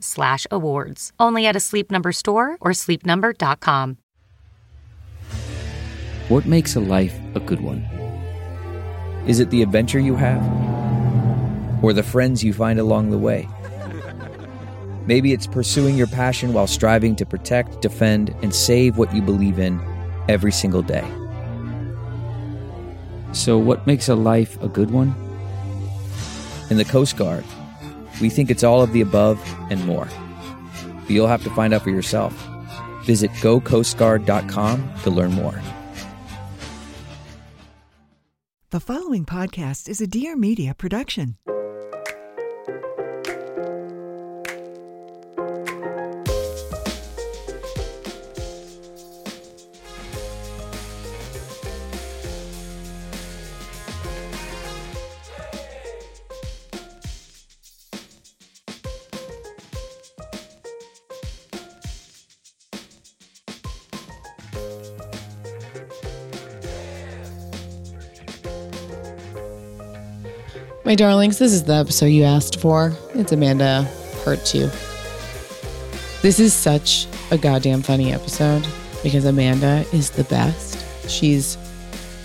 slash awards. Only at a Sleep Number store or sleepnumber.com. What makes a life a good one? Is it the adventure you have? Or the friends you find along the way? Maybe it's pursuing your passion while striving to protect, defend, and save what you believe in every single day. So, what makes a life a good one? In the Coast Guard, we think it's all of the above and more. But you'll have to find out for yourself. Visit gocoastguard.com to learn more. The following podcast is a Dear Media production. My darlings, this is the episode you asked for. It's Amanda, part two. This is such a goddamn funny episode because Amanda is the best. She's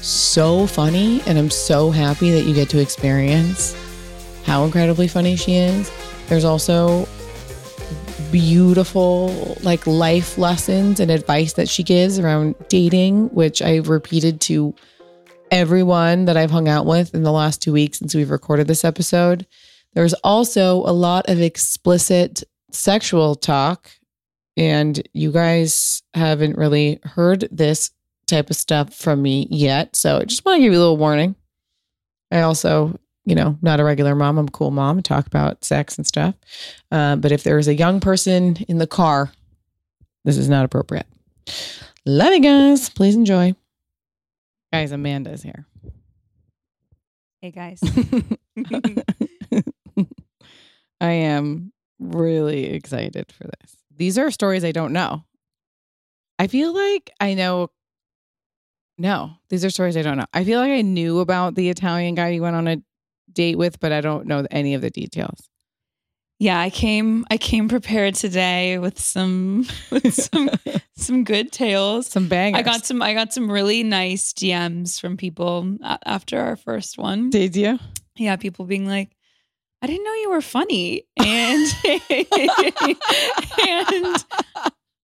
so funny, and I'm so happy that you get to experience how incredibly funny she is. There's also beautiful like life lessons and advice that she gives around dating, which I've repeated to everyone that I've hung out with in the last two weeks since we've recorded this episode. There's also a lot of explicit sexual talk, and you guys haven't really heard this type of stuff from me yet. So I just want to give you a little warning. I also, you know, not a regular mom. I'm a cool mom. Talk about sex and stuff. Uh, but if there is a young person in the car, this is not appropriate. Love you guys. Please enjoy. Guys, Amanda's here. Hey guys. I am really excited for this. These are stories I don't know. I feel like I know. No, these are stories I don't know. I feel like I knew about the Italian guy you went on a date with, but I don't know any of the details. Yeah, I came I came prepared today with some with some some good tales. Some bangers. I got some I got some really nice DMs from people after our first one. Did you? Yeah, people being like, I didn't know you were funny. And and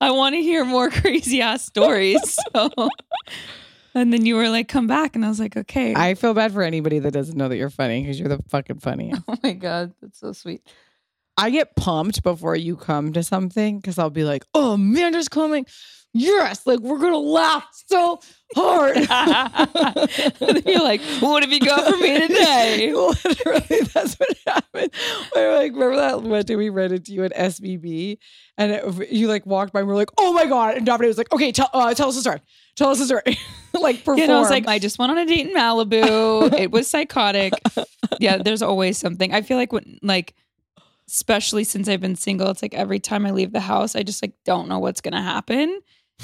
I want to hear more crazy ass stories. So and then you were like, come back. And I was like, okay. I feel bad for anybody that doesn't know that you're funny because you're the fucking funny. oh my God. That's so sweet. I get pumped before you come to something because I'll be like, oh, Amanda's coming. Yes, like we're gonna laugh so hard. you're like, what have you got for me today? Literally, that's what happened. I like remember that one day we ran into you at SVB, and it, you like walked by, and we are like, "Oh my god!" And Dominic was like, "Okay, tell uh, tell us the story. Tell us the story." like perform. Yeah, I was like, I just went on a date in Malibu. it was psychotic. Yeah, there's always something. I feel like when like especially since I've been single, it's like every time I leave the house, I just like don't know what's gonna happen.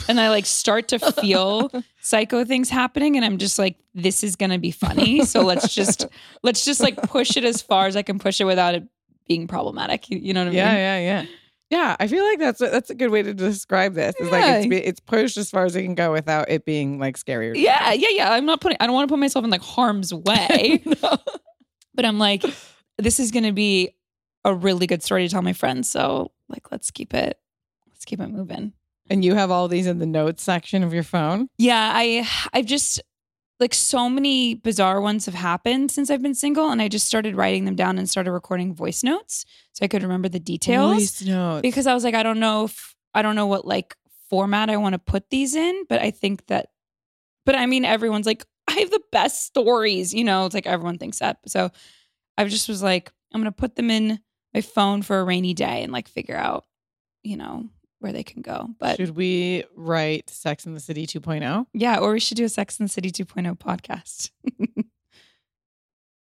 And I like start to feel psycho things happening, and I'm just like, this is gonna be funny. So let's just let's just like push it as far as I can push it without it being problematic. You, you know what I yeah, mean? yeah, yeah. Yeah, Yeah, I feel like that's a, that's a good way to describe this. It's like it's Yeah. it's pushed as far as it can go without it being like scary. Yeah, yeah, yeah. I'm not putting I don't want to put myself in like harm's way. No. but I'm like, this is gonna be a really good story to tell my friends. So like, let's keep it, let's keep it moving. And you have all these in the notes section of your phone. Yeah, I I've just like so many bizarre ones have happened since I've been single, and I just started writing them down and started recording voice notes so I could remember the details. Voice notes. Because I was like, I don't know if I don't know what like format I want to put these in, but I think that. But I mean, everyone's like, I have the best stories, you know. It's like everyone thinks that. So I just was like, I'm gonna put them in my phone for a rainy day and like figure out, you know, where they can go. But should we write Sex in the City oh? 2.0? yeah, or we should do a Sex and the City 2.0 podcast.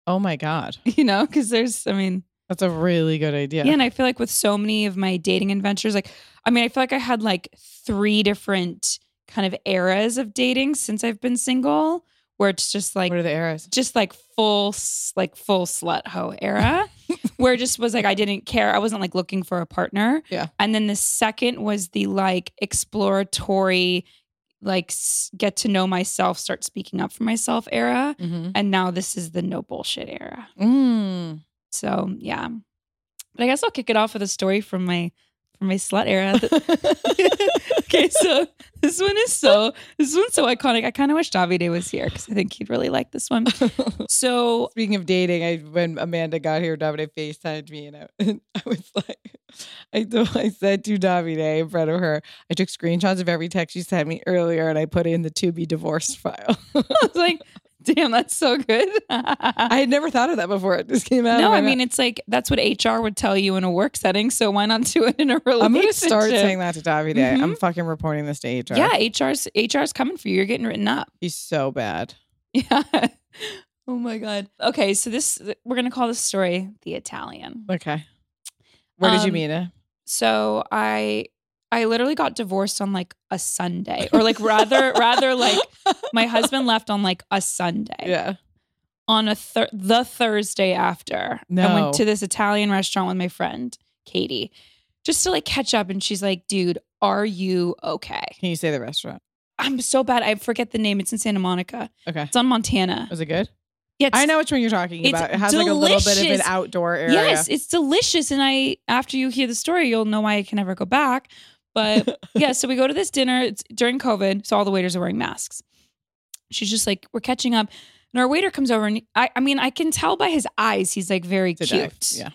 Oh my god, you know, because there's, I mean, that's a really good idea. yeah. and I feel like with so many of my dating adventures, like, I mean, I feel like I had like three different kind of eras of dating since I've been single, where it's just like what are the eras? just like full like full slut hoe era where it just was like I didn't care. I wasn't like looking for a partner. Yeah. And then the second was the like exploratory like get to know myself, start speaking up for myself era. Mm-hmm. And now this is the no bullshit era. Mm. So, yeah. But I guess I'll kick it off with a story from my from my slut era. okay, so this one is so this one's so iconic. I kind of wish Davide was here because I think he'd really like this one. So Speaking of dating, I when Amanda got here, Davide FaceTimed me and I, and I was like, I, I said to Davide in front of her, I took screenshots of every text she sent me earlier and I put it in the to be divorced file. I was like, damn, that's so good. I had never thought of that before. It just came out. no, I mouth. mean it's like that's what HR would tell you in a work setting. So why not do it in a relationship? I'm gonna start saying that to Davide. Mhm. I'm fucking reporting this to HR. Yeah, HR's HR's coming for you. You're getting written up. he's so bad. Yeah. oh my god. Okay, so this we're gonna call this story the Italian. Okay, where did you Um, meet him? So I I literally got divorced on like a Sunday, or like rather rather like my husband left on like a Sunday. Yeah. On a thir- the Thursday after, I went to this Italian restaurant with my friend Katie, just to like catch up. And she's like, "Dude, are you okay?" Can you say the restaurant? I'm so bad. I forget the name. It's in Santa Monica. Okay. It's on Montana. Was it good? Yeah, I know which one you're talking about. It has like a little bit of an outdoor area. Yes, it's delicious. And I, after you hear the story, you'll know why I can never go back. But yeah, so we go to this dinner. It's during COVID, so all the waiters are wearing masks. She's just like, we're catching up. And our waiter comes over, and I, I mean, I can tell by his eyes, he's like very It's cute. Yeah.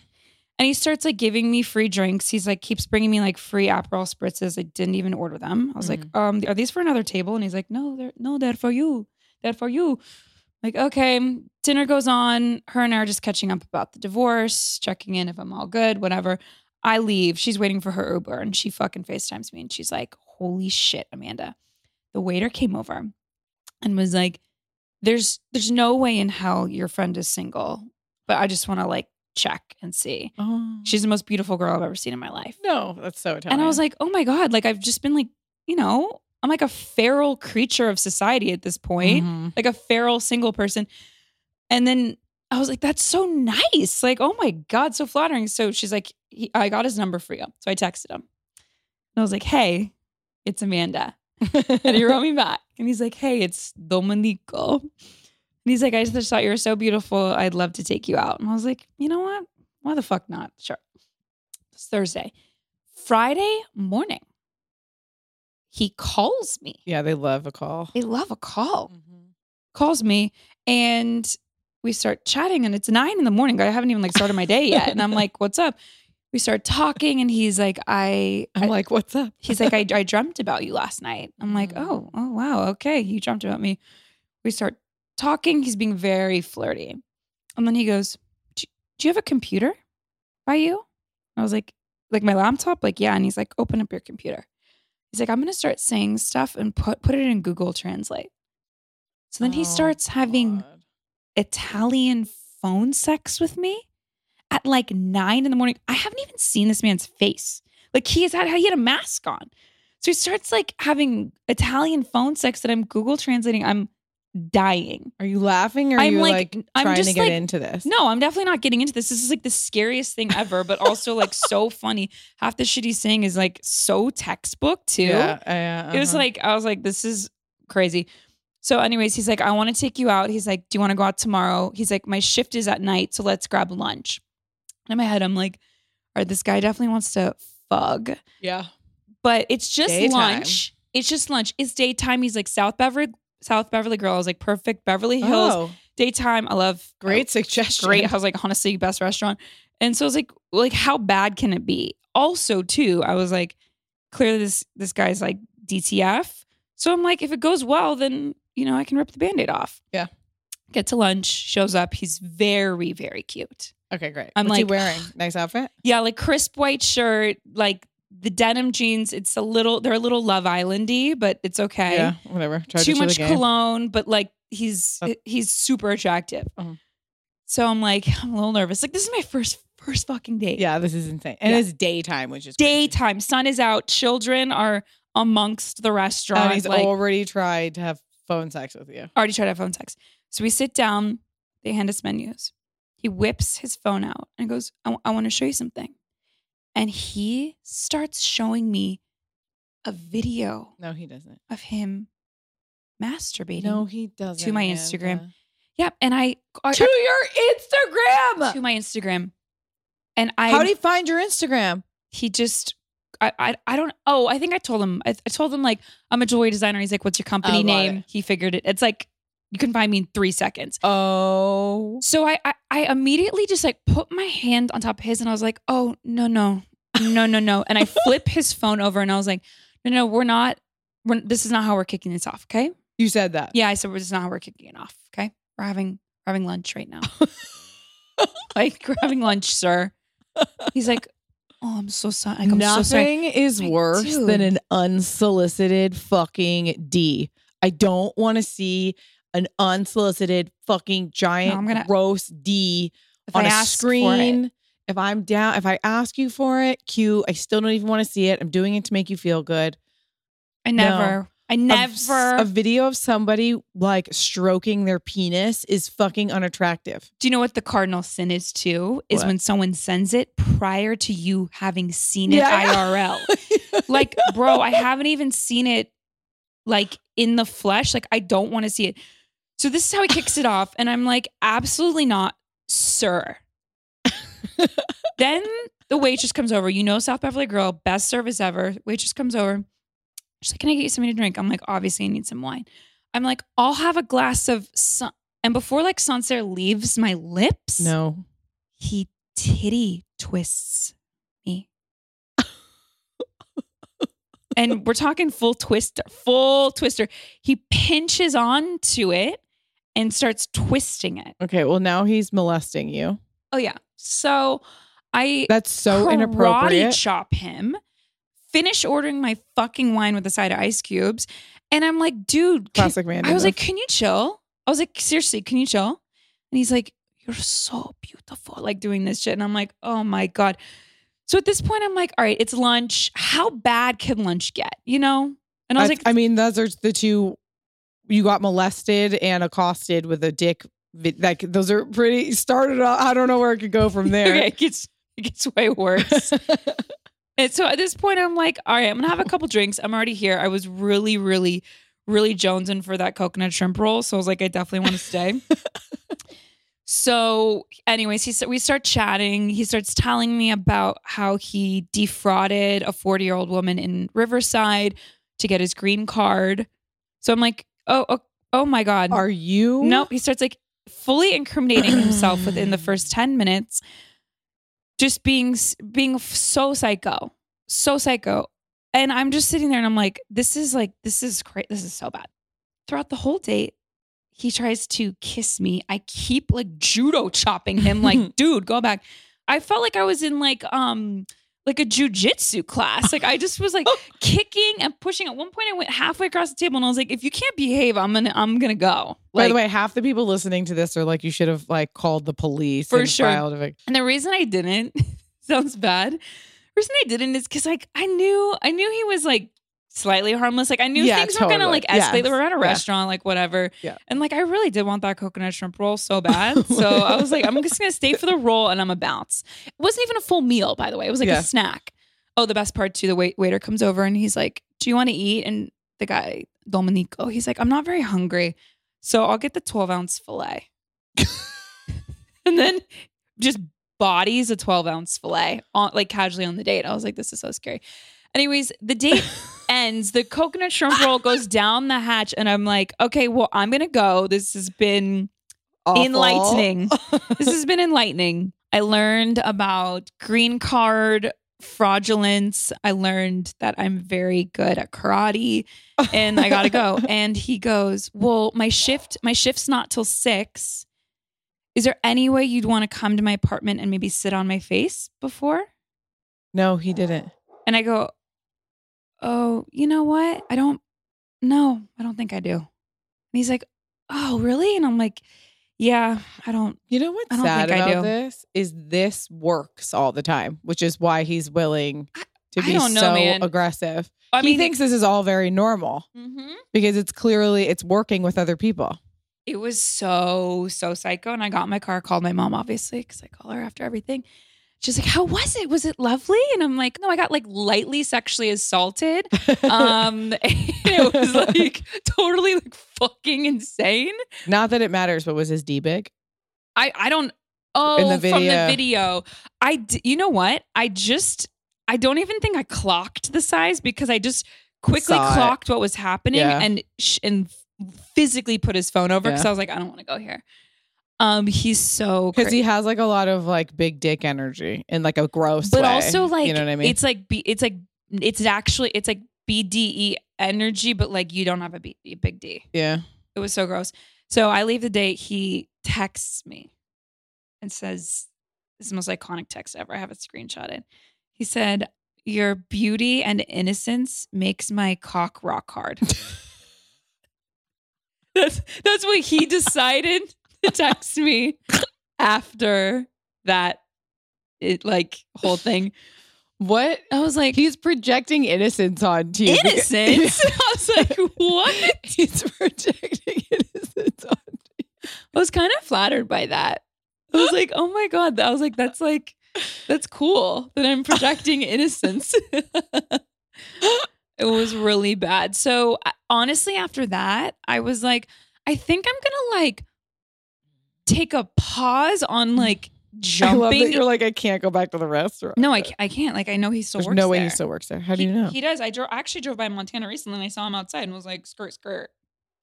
And he starts like giving me free drinks. He's like keeps bringing me like free Aperol spritzes. I didn't even order them. I was like, Mm-hmm. um, are these for another table? And he's like, no, they're no, they're for you. They're for you. Like, okay. Dinner goes on. Her and I are just catching up about the divorce, checking in if I'm all good, whatever. I leave. She's waiting for her Uber and she fucking FaceTimes me and she's like, holy shit, Amanda. The waiter came over and was like, there's there's no way in hell your friend is single, but I just want to like check and see. Oh. She's the most beautiful girl I've ever seen in my life. no, that's so Italian. And I was like, oh my God, like I've just been like, you know, I'm like a feral creature of society at this point, Mhm. like a feral single person. And then I was like, that's so nice. Like, oh my God, so flattering. So she's like, he, I got his number for you. So I texted him. And I was like, hey, it's Amanda. And he wrote me back. And he's like, hey, it's Domenico. And he's like, I just thought you were so beautiful. I'd love to take you out. And I was like, you know what? Why the fuck not? Sure. It's Thursday. Friday morning, he calls me. yeah, they love a call. They love a call. Mhm. Calls me and we start chatting and it's nine in the morning. I haven't even like started my day yet. And I'm like, what's up? We start talking and he's like, I, I'm I- like, what's up? He's like, I, I dreamt about you last night. I'm like, Mm. oh, oh, wow. Okay. You dreamt about me. We start talking. He's being very flirty. And then he goes, do, you have a computer by you? I was like, like my laptop? Like, yeah. And he's like, open up your computer. He's like, I'm going to start saying stuff and put, put it in Google Translate. So then he Oh, starts having. Italian phone sex with me at like nine in the morning. I haven't even seen this man's face. Like he has had he had a mask on. So he starts like having Italian phone sex that I'm Google translating. I'm dying. Are you laughing or are I'm you like- like, I'm trying just to get like- into this? No, I'm definitely not getting into this. This is like the scariest thing ever, but also like so funny. Half the shit he's saying is like so textbook too. Yeah, yeah, It was uh-huh. like I was like, this is crazy. So, anyways, he's like, I want to take you out. He's like, Do you want to go out tomorrow? He's like, My shift is at night, so let's grab lunch. And in my head, I'm like, all right, this guy definitely wants to fug, Yeah. but it's just Daytime. lunch. It's just lunch. It's daytime. He's like South Beverly, South Beverly Grill. I was like perfect. Beverly Hills Oh, daytime. I love great suggestion. great. I was like, honestly, best restaurant. And so I was like, like, how bad can it be? Also, too, I was like, clearly this this guy's like DTF. So I'm like, if it goes well, then you know I can rip the band-aid off. Yeah. Get to lunch, shows up. He's very, very cute. Okay, great. I'm What's he like- wearing? Nice outfit. Yeah, like crisp white shirt, like the denim jeans. It's a little, they're a little Love Islandy, but it's okay. Yeah, whatever. Try Too to much cologne, but like he's Uh. he's super attractive. Uh-huh. So I'm like, I'm a little nervous. Like this is my first first fucking date. Yeah, this is insane. And Yeah. it's daytime, which is crazy. daytime. Sun is out. Children are amongst the restaurant. And he's like, already tried to have phone sex with you. already tried to have phone sex. So we sit down. They hand us menus. He whips his phone out and goes, I, want to show you something. And he starts showing me a video No, he doesn't. of him masturbating. No, he doesn't. To my. Instagram. Yep. And I, I To your Instagram. to my Instagram. And I How do you find your Instagram? he just I, I I don't oh I think I told him I, I told him like I'm a jewelry designer. He's like what's your company Oh, got name? it. he figured it it's like you can find me in three seconds. Oh. so I, I I immediately just like put my hand on top of his and I was like oh no no no no no. And I flip his phone over and I was like no no we're not we're, this is not how we're kicking this off okay? You said that. yeah I said this is not how we're kicking it off okay? We're having we're having lunch right now. Like we're having lunch sir. He's like oh I'm so sorry like, I'm so sorry Nothing is Like, worse dude. than an unsolicited fucking D. I don't want to see an unsolicited fucking giant I'm gonna- gross D on I a ask for it. screen. If I'm down, if I ask you for it, cute. I still don't even want to see it. I'm doing it to make you feel good. I No. Never, I A- never. A, video of somebody like stroking their penis is fucking unattractive. do you know what the cardinal sin is too? Is What? when someone sends it prior to you having seen it Yeah. IRL. like, bro, I haven't even seen it like in the flesh. Like, I don't want to see it. So this is how he kicks it off, and I'm like, absolutely not, sir. then the waitress comes over. You know, South Beverly Grill, best service ever. Waitress comes over. She's like, "Can I get you something to drink?" I'm like, "Obviously, I need some wine." I'm like, "I'll have a glass of." Sun-. And before like Sancerre leaves my lips, no. he titty twists me. and we're talking full twister, full twister. He pinches onto it and starts twisting it. Okay, well now he's molesting you. Oh yeah. So I That's so inappropriate. chop him, finish ordering my fucking wine with a side of ice cubes. And I'm like, dude, Classic man. I was like, can you chill? I was like, seriously, can you chill? And he's like, you're so beautiful, like doing this shit. And I'm like, oh my God. So at this point, I'm like, all right, it's lunch. How bad can lunch get? You know? And I was I, like, I mean, those are the two. You got molested and accosted with a dick. Like those are pretty. Started. off- I don't know where it could go from there. okay, it gets it gets way worse. and so at this point, I'm like, all right, I'm gonna have a couple drinks. I'm already here. I was really, really, really jonesing for that coconut shrimp roll. So I was like, I definitely want to stay. so, anyways, he said we start chatting. He starts telling me about how he defrauded a 40 year old woman in Riverside to get his green card. So I'm like, oh, oh, oh my god, Are you? Nope. He starts like fully incriminating himself within the first 10 minutes. Just being being so psycho. So psycho. And I'm just sitting there and I'm like, this is like, this is great. This is so bad. Throughout the whole date, he tries to kiss me. I keep like judo chopping him, like, dude, go back. I felt like I was in like um like a jujitsu class. Like I just was like kicking and pushing. At one point, I went halfway across the table and I was like, if you can't behave, I'm gonna I'm gonna go. By the way, half the people listening to this are like, you should have like called the police For and sure. And the reason I didn't sounds bad. The reason I didn't is because like I knew I knew he was like slightly harmless. Like I knew Yeah, things were gonna totally. like escalate. Yes. Were at a Yeah. restaurant, like whatever. Yeah. And like I really did want that coconut shrimp roll so bad. So I was like, I'm just gonna stay for the roll and I'm a bounce. It wasn't even a full meal, by the way. It was like Yeah. a snack. Oh, the best part too, the wait- waiter comes over and he's like, Do you want to eat? And the guy, Domenico, he's like, I'm not very hungry. So I'll get the 12 ounce filet. and then just bodies a 12 ounce fillet on like casually on the date. I was like, this is so scary. Anyways, the date ends. The coconut shrimp roll goes down the hatch, and I'm like, okay, well, I'm gonna go. This has been Awful. enlightening. this has been enlightening. I learned about green card fraudulence. I learned that I'm very good at karate and I gotta go. And he goes, Well, my shift, my shift's not till six. Is there any way you'd want to come to my apartment and maybe sit on my face before? No, he didn't. And I go, Oh, you know what? I don't no, I don't think I do. And he's like, Oh, really? And I'm like, Yeah, I don't You know what's I don't sad think I about do. this is this works all the time, which is why he's willing to I be don't know, so man. aggressive. I he thinks this is all very normal Mhm. because it's clearly it's working with other people. It was so, so psycho. And I got in my car, called my mom, obviously, because I call her after everything. She's like, How was it? Was it lovely? And I'm like, No, I got like lightly sexually assaulted. Um, it was like totally like fucking insane. Not that it matters, but was his D big? I, I don't, oh, the from the video. I, d- you know what? I just, I don't even think I clocked the size because I just quickly Saw it. clocked what was happening Yeah. and sh- and physically put his phone over because Yeah. I was like, I don't want to go here. Um, he's so Because he has like a lot of like big dick energy in like a gross but way. also like you know what I mean? it's like B, it's like it's actually it's like BDE energy, but like you don't have a, B, a big D. yeah. It was so gross. So I leave the date. He texts me and says, "This is the most iconic text ever." I have it screenshotted. He said, "Your beauty and innocence makes my cock rock hard." that's that's what he decided to text me after that. It like whole thing. What? I was like, He's projecting innocence onto you. innocence. I was like, what? He's projecting innocence on you. I was kind of flattered by that. I was like, oh my God. I was like, that's like, that's cool that I'm projecting innocence. it was really bad. So honestly, after that, I was like, I think I'm going to like take a pause on like I love that jumping. you're like, I can't go back to the restaurant. no, I, I can't. Like, I know he still There's works no way there. he still works there. How do he, you know? He does. I drove. I actually drove by Montana recently and I saw him outside and was like, skirt, skirt.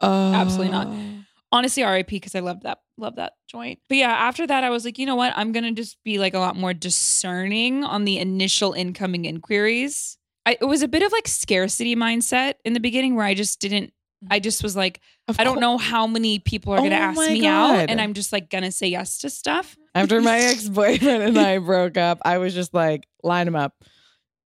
Oh. absolutely not. Oh. honestly RIP because I love that love that joint. But yeah, after that I was like, you know what? I'm gonna just be like a lot more discerning on the initial incoming inquiries. I, it was a bit of like scarcity mindset in the beginning where I just didn't. I just was like, Of I don't cour- know how many people are gonna Oh ask me out, and I'm just like gonna say yes to stuff. After my ex boyfriend and I broke up, I was just like, line him up,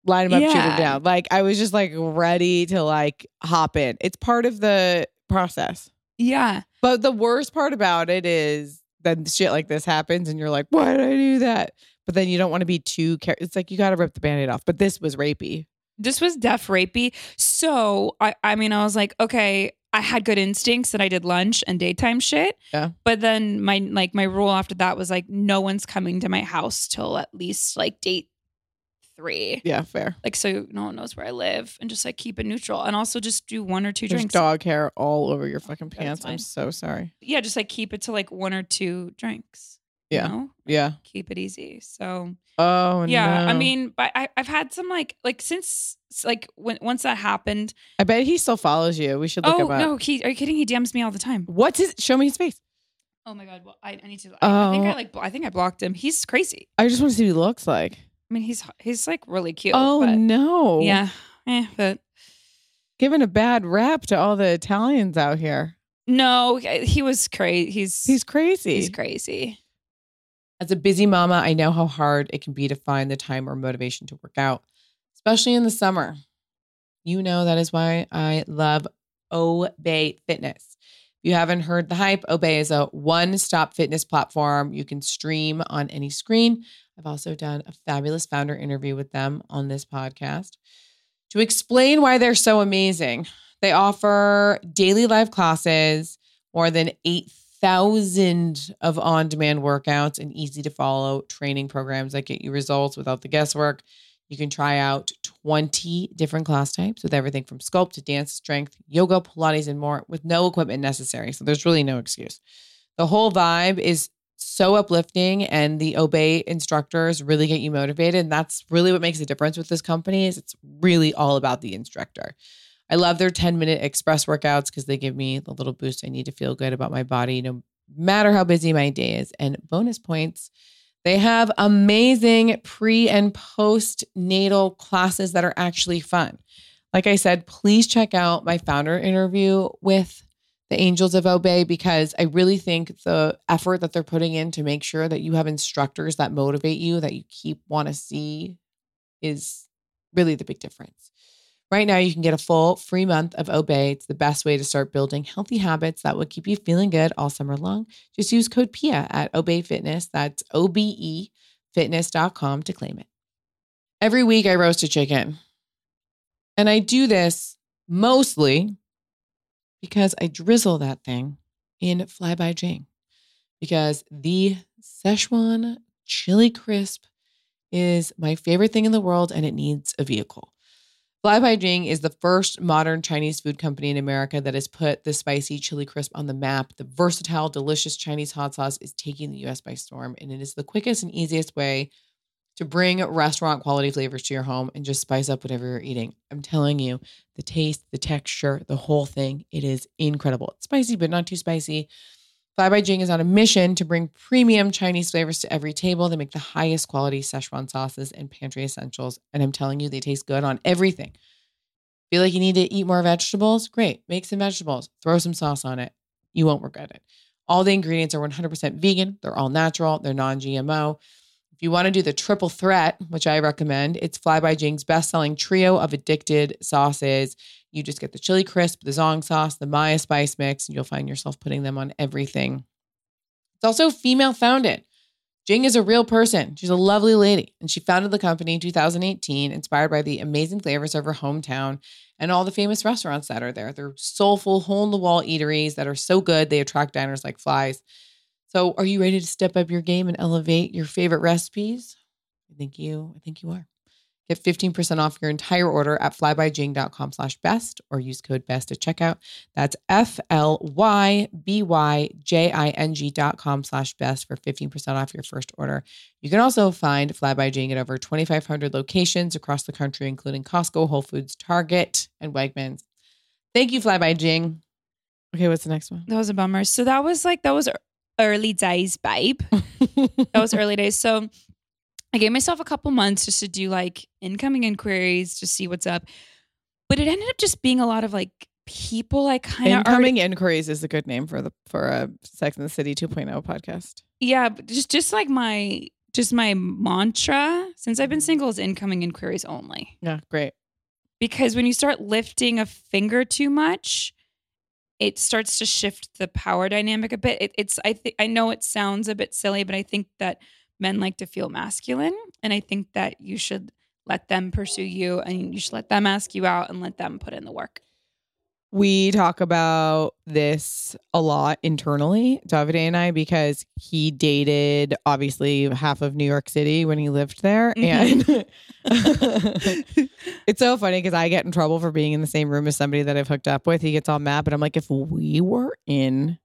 line him up, shoot Yeah. him down. Like I was just like ready to like hop in. It's part of the process. Yeah, But the worst part about it is then shit like this happens and you're like, why did I do that? But then you don't want to be too care. It's like you got to rip the band-aid off. But this was rapey. This was def rapey. So I, I mean, I was like, okay, I had good instincts that I did lunch and daytime shit. Yeah. But then my like my rule after that was like, no one's coming to my house till at least like date three. Yeah, fair. Like so no one knows where I live and just like keep it neutral. And also just do one or two There's drinks. dog hair all over your fucking pants. I'm so sorry. Yeah, just like keep it to like one or two drinks. You Yeah. know? Yeah. Keep it easy. So Oh yeah, I mean, but I, I've had some like like since like when once that happened. I bet he still follows you. We should look Oh up. no, he are you kidding? He DMs me all the time. What's his? Show me his face. Oh my god, well I, I need to. I, I think I Oh. like I think I blocked him. He's crazy. I just want to see what he looks like. I mean, he's he's like really cute. oh but no. yeah, eh, but Giving a bad rap to all the Italians out here. no, he was crazy. He's He's crazy. he's crazy. As a busy mama, I know how hard it can be to find the time or motivation to work out, especially in the summer. You know that is why I love Obé Fitness. If you haven't heard the hype, Obé is a one stop fitness platform you can stream on any screen. I've also done a fabulous founder interview with them on this podcast. To explain why they're so amazing, they offer daily live classes, more than 8,000 of on demand workouts, and easy to follow training programs that get you results without the guesswork. You can try out 20 different class types with everything from sculpt to dance, strength, yoga, Pilates, and more with no equipment necessary. So there's really no excuse. The whole vibe is so uplifting and the obé instructors really get you motivated. And that's really what makes a difference with this company is it's really all about the instructor. I love their 10 minute express workouts because they give me the little boost I need to feel good about my body, no matter how busy my day is. And bonus points, they have amazing pre and post natal classes that are actually fun. Like I said, please check out my founder interview with the Angels of Obé because I really think the effort that they're putting in to make sure that you have instructors that motivate you, that you keep want to see, is really the big difference. Right now, you can get a full free month of Obé. It's the best way to start building healthy habits that will keep you feeling good all summer long. Just use code PIA at Obé Fitness. That's O B E fitness.com to claim it. Every week, I roast a chicken. And I do this mostly because I drizzle that thing in Fly by Jing. Because the Szechuan chili crisp is my favorite thing in the world and it needs a vehicle. Fly by Jing is the first modern Chinese food company in America that has put the spicy chili crisp on the map. The versatile, delicious Chinese hot sauce is taking the US by storm, and it is the quickest and easiest way to bring restaurant quality flavors to your home and just spice up whatever you're eating. I'm telling you, the taste, the texture, the whole thing, it is incredible. It's spicy, but not too spicy. Fly by Jing is on a mission to bring premium Chinese flavors to every table. They make the highest quality Szechuan sauces and pantry essentials. And I'm telling you, they taste good on everything. Feel like you need to eat more vegetables? Great. Make some vegetables, throw some sauce on it. You won't regret it. All the ingredients are 100% vegan, they're all natural, they're non GMO. You want to do the triple threat, which I recommend, it's Fly by Jing's best selling trio of addicted sauces. You just get the chili crisp, the Zhong sauce, the Mala spice mix, and you'll find yourself putting them on everything. It's also female founded. Jing is a real person. She's a lovely lady, and she founded the company in 2018, inspired by the amazing flavors of her hometown and all the famous restaurants that are there. They're soulful, hole in the wall eateries that are so good they attract diners like flies. So, are you ready to step up your game and elevate your favorite recipes? I think you, I think you are. Get 15% off your entire order at flybyjing.com slash best or use code best at checkout. That's F-L-Y-B-Y-J-I-N-G dot com slash best for 15% off your first order. You can also find Fly by Jing at over 2,500 locations across the country, including Costco, Whole Foods, Target, and Wegmans. Thank you, Fly by Jing. Okay, what's the next one? That was a bummer. So that was like that was early days, babe. that was early days. So I gave myself a couple months just to do like incoming inquiries to see what's up. But it ended up just being a lot of like people I kind of Incoming inquiries is a good name for the for a Sex and the City 2.0 podcast. Yeah, just just like my just my mantra since I've been mm. single is incoming inquiries only. Yeah, great. Because when you start lifting a finger too much, it starts to shift the power dynamic a bit. It, it's I think I know it sounds a bit silly, but I think that men like to feel masculine, and I think that you should let them pursue you, and you should let them ask you out, and let them put in the work. We talk about this a lot internally, Davide and I, because he dated obviously half of New York City when he lived there. Mhm. And it's so funny because I get in trouble for being in the same room as somebody that I've hooked up with. He gets all mad, but I'm like, if we were in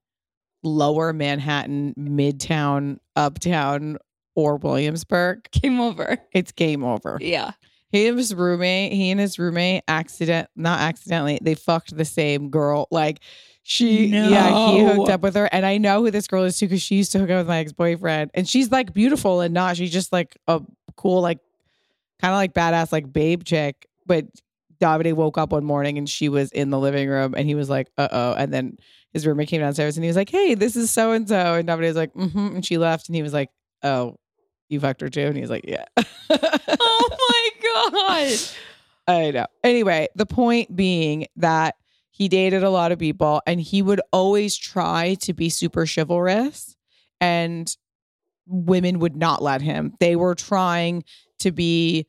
lower Manhattan, midtown, uptown, or Williamsburg, Came over. it's game over. Yeah. He and his roommate, he and his roommate accident not accidentally, they fucked the same girl. Like she yeah, he hooked up with her. And I know who this girl is too, because she used to hook up with my ex-boyfriend. And she's like beautiful and not. She's just like a cool, like kind of like badass, like babe chick. But Davide woke up one morning and she was in the living room and he was like, uh oh. And then his roommate came downstairs and he was like, Hey, this is so and so. And Davide was like, mm-hmm. And she left and he was like, Oh, you fucked her too? And he's like, Yeah. Oh my god. I know. Anyway, the point being that he dated a lot of people and he would always try to be super chivalrous and women would not let him. They were trying to be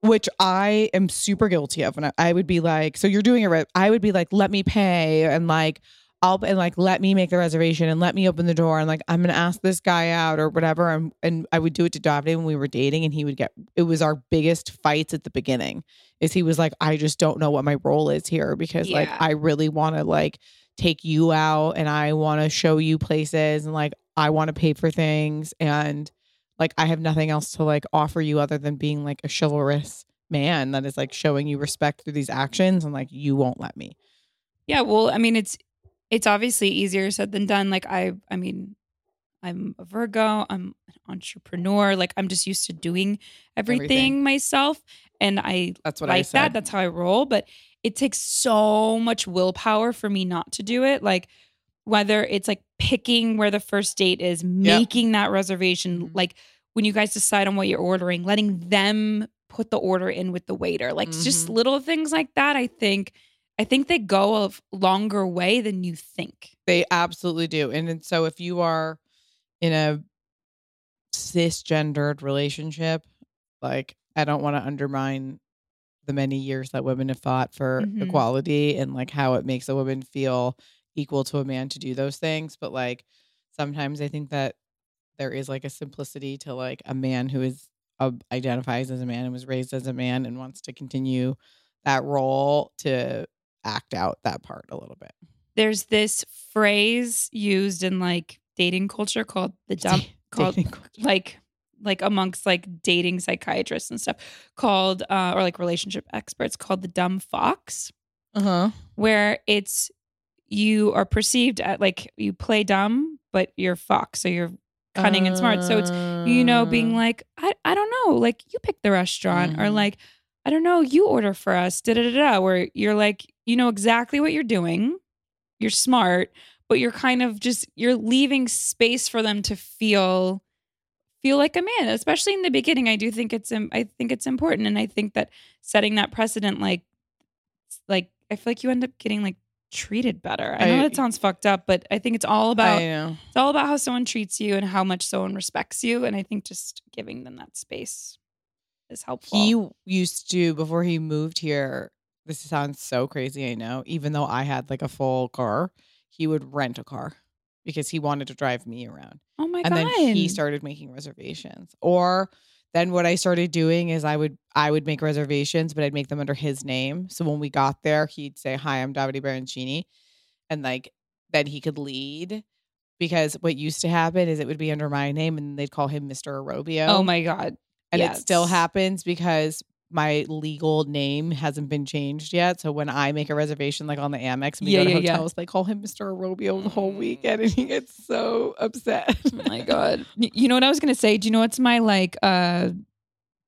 which I am super guilty of. And I, I would be like, so you're doing it right. I would be like, let me pay and like I'll and like let me make the reservation and let me open the door and like I'm gonna ask this guy out or whatever. And and I would do it to Davide when we were dating and he would get it was our biggest fights at the beginning. Is he was like, I just don't know what my role is here because like I really wanna like take you out and I wanna show you places and like I want to pay for things and like I have nothing else to like offer you other than being like a chivalrous man that is like showing you respect through these actions and like you won't let me. Yeah, well, I mean, it's it's obviously easier said than done. Like I, I mean, I'm a Virgo. I'm an entrepreneur. Like I'm just used to doing everything, Everything. myself, and I That's what I said. that. That's how I roll. But it takes so much willpower for me not to do it. Like whether it's like picking where the first date is, making that reservation, Mhm. like when you guys decide on what you're ordering, letting them put the order in with the waiter. Like just Mhm. little things like that. I think I think they go a longer way than you think. They absolutely do. And, and so if you are in a cisgendered relationship, like I don't want to undermine the many years that women have fought for Mhm. equality and like how it makes a woman feel equal to a man to do those things. But like sometimes I think that there is like a simplicity to like a man who is uh, identifies as a man and was raised as a man and wants to continue that role to act out that part a little bit. There's this phrase used in like dating culture called the dumb called like like amongst like dating psychiatrists and stuff called uh or like relationship experts called the dumb fox Uh-huh. where it's you are perceived at like you play dumb but you're fox so you're cunning and smart so it's you know being Uh, like I, I don't know like you pick the restaurant or Mhm. like i don't know you order for us da da da da where you're like you know exactly what you're doing you're smart but you're kind of just you're leaving space for them to feel feel like a man especially in the beginning i do think it's i think it's important and i think that setting that precedent like like i feel like you end up getting like treated better i know I- that sounds fucked up but i think it's all about I it's all about how someone treats you and how much someone respects you. And I think just giving them that space is helpful. He used to before he moved here. This sounds so crazy, I know. Even though I had like a full car, he would rent a car because he wanted to drive me around. oh my and god! then he started making reservations. Or then what I started doing is I would I would make reservations, but I'd make them under his name. So when we got there, he'd say, "Hi, I'm Davide Barancini," and like then he could lead. Because what used to happen is it would be under my name, and they'd call him Mr. Arrobio. Oh my god! And it still happens because my legal name hasn't been changed yet. So when I make a reservation, like on the Amex, and we Yeah, go to yeah, yeah. hotels, they call him Mr. Arrobio the whole weekend, and he gets so upset. Oh my god! You know what I was gonna say? Do you know what's my like uh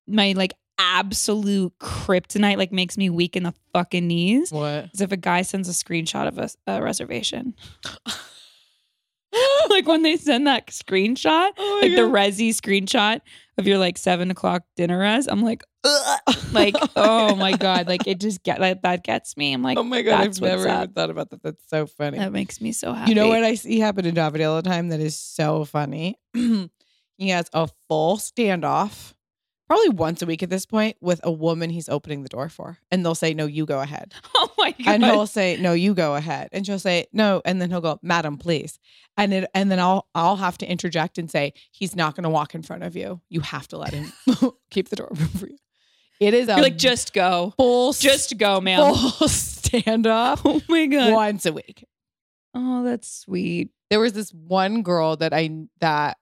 my like absolute kryptonite? Like makes me weak in the fucking knees. what? Is if a guy sends a screenshot of a, a reservation. like when they send that screenshot, Oh like the God. resi screenshot of your like seven o'clock dinner res. I'm like, Ugh. like, oh my god, like it just get like that gets me. I'm like, oh my god, I've never even thought about that. That's so funny. that makes me so happy. You know what I see happen in Davide all the time that is so funny? he has a full standoff, probably once a week at this point, with a woman he's opening the door for. And they'll say, No, you go ahead. Oh my god. And he'll say, No, you go ahead. And she'll say, No. And then he'll go, Madam, please. And it and then I'll I'll have to interject and say, He's not gonna walk in front of you. You have to let him keep the door open for you. It is like, just go. full Just go, man. full standoff Oh my god. once a week. Oh, that's sweet. there was this one girl that I that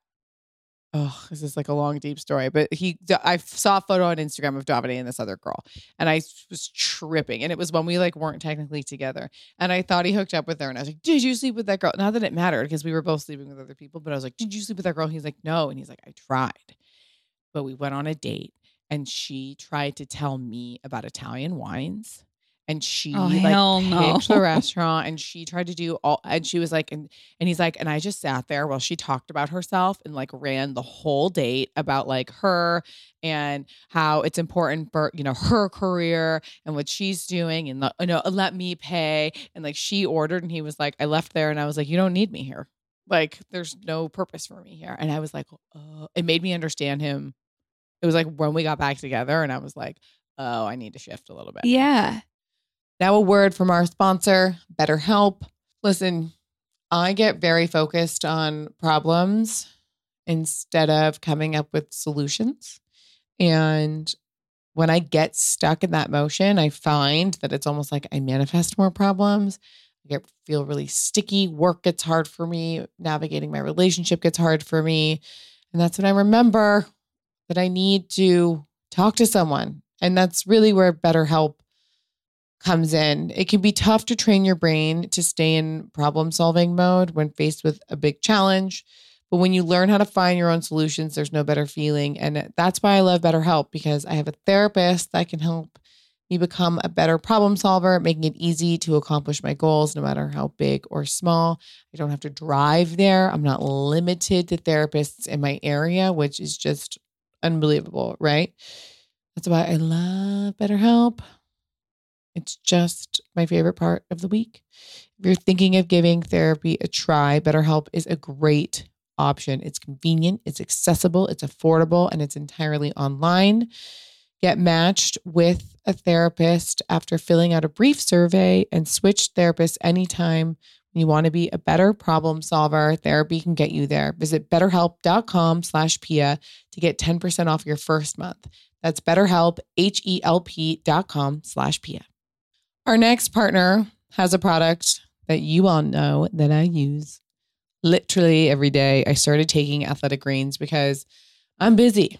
oh this is like a long deep story but he I saw a photo on Instagram of Davide and this other girl and I was tripping and it was when we like weren't technically together and I thought he hooked up with her and I was like did you sleep with that girl? Not that it mattered because we were both sleeping with other people but I was like did you sleep with that girl? He's like no and he's like I tried but we went on a date and she tried to tell me about Italian wines and she Oh, like no. picked the restaurant and she tried to do all and she was like and and he's like and I just sat there while she talked about herself and like ran the whole date about like her and how it's important for you know her career and what she's doing and the, you know let me pay. And like she ordered and he was like I left there and I was like you don't need me here. Like there's no purpose for me here. And I was like uh, it made me understand him. It was like when we got back together and I was like oh I need to shift a little bit. Yeah. Now, a word from our sponsor, BetterHelp. Listen, I get very focused on problems instead of coming up with solutions. And when I get stuck in that motion, I find that it's almost like I manifest more problems. I get feel really sticky. Work gets hard for me. Navigating my relationship gets hard for me. And that's when I remember that I need to talk to someone. And that's really where BetterHelp comes in. It can be tough to train your brain to stay in problem solving mode when faced with a big challenge. But when you learn how to find your own solutions, there's no better feeling. And that's why I love BetterHelp because I have a therapist that can help me become a better problem solver, making it easy to accomplish my goals, no matter how big or small. I don't have to drive there. I'm not limited to therapists in my area, which is just unbelievable, right? That's why I love BetterHelp. It's just my favorite part of the week. If you're thinking of giving therapy a try, BetterHelp is a great option. It's convenient, it's accessible, it's affordable, and it's entirely online. Get matched with a therapist after filling out a brief survey and switch therapists anytime you want to be a better problem solver. Therapy can get you there. Visit betterhelp.com slash Pia to get 10% off your first month. That's betterhelp, H-E-L-P dot com slash Pia. Our next partner has a product that you all know that I use literally every day. I started taking athletic greens because I'm busy.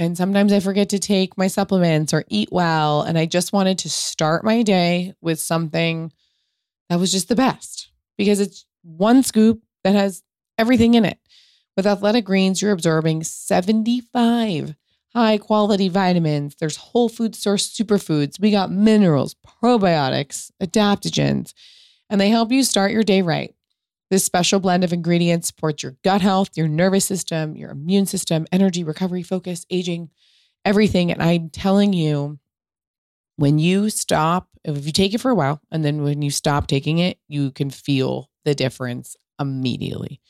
And sometimes I forget to take my supplements or eat well. And I just wanted to start my day with something that was just the best because it's one scoop that has everything in it. With athletic greens, you're absorbing 75 high quality vitamins. There's whole food source superfoods. We got minerals, probiotics, adaptogens, and they help you start your day right. This special blend of ingredients supports your gut health, your nervous system, your immune system, energy, recovery, focus, aging, everything. And I'm telling you, when you stop, if you take it for a while, and then when you stop taking it, you can feel the difference immediately.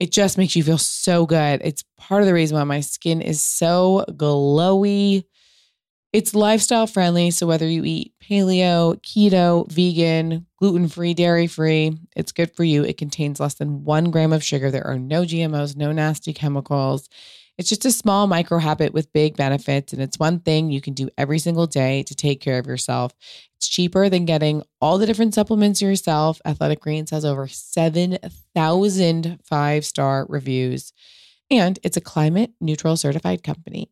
It just makes you feel so good. It's part of the reason why my skin is so glowy. It's lifestyle friendly. So whether you eat paleo, keto, vegan, gluten free, dairy free, it's good for you. It contains less than one gram of sugar. There are no GMOs, no nasty chemicals. It's just a small micro habit with big benefits. And it's one thing you can do every single day to take care of yourself. It's cheaper than getting all the different supplements yourself. Athletic Greens has over 7,000 five star reviews, and it's a climate neutral certified company.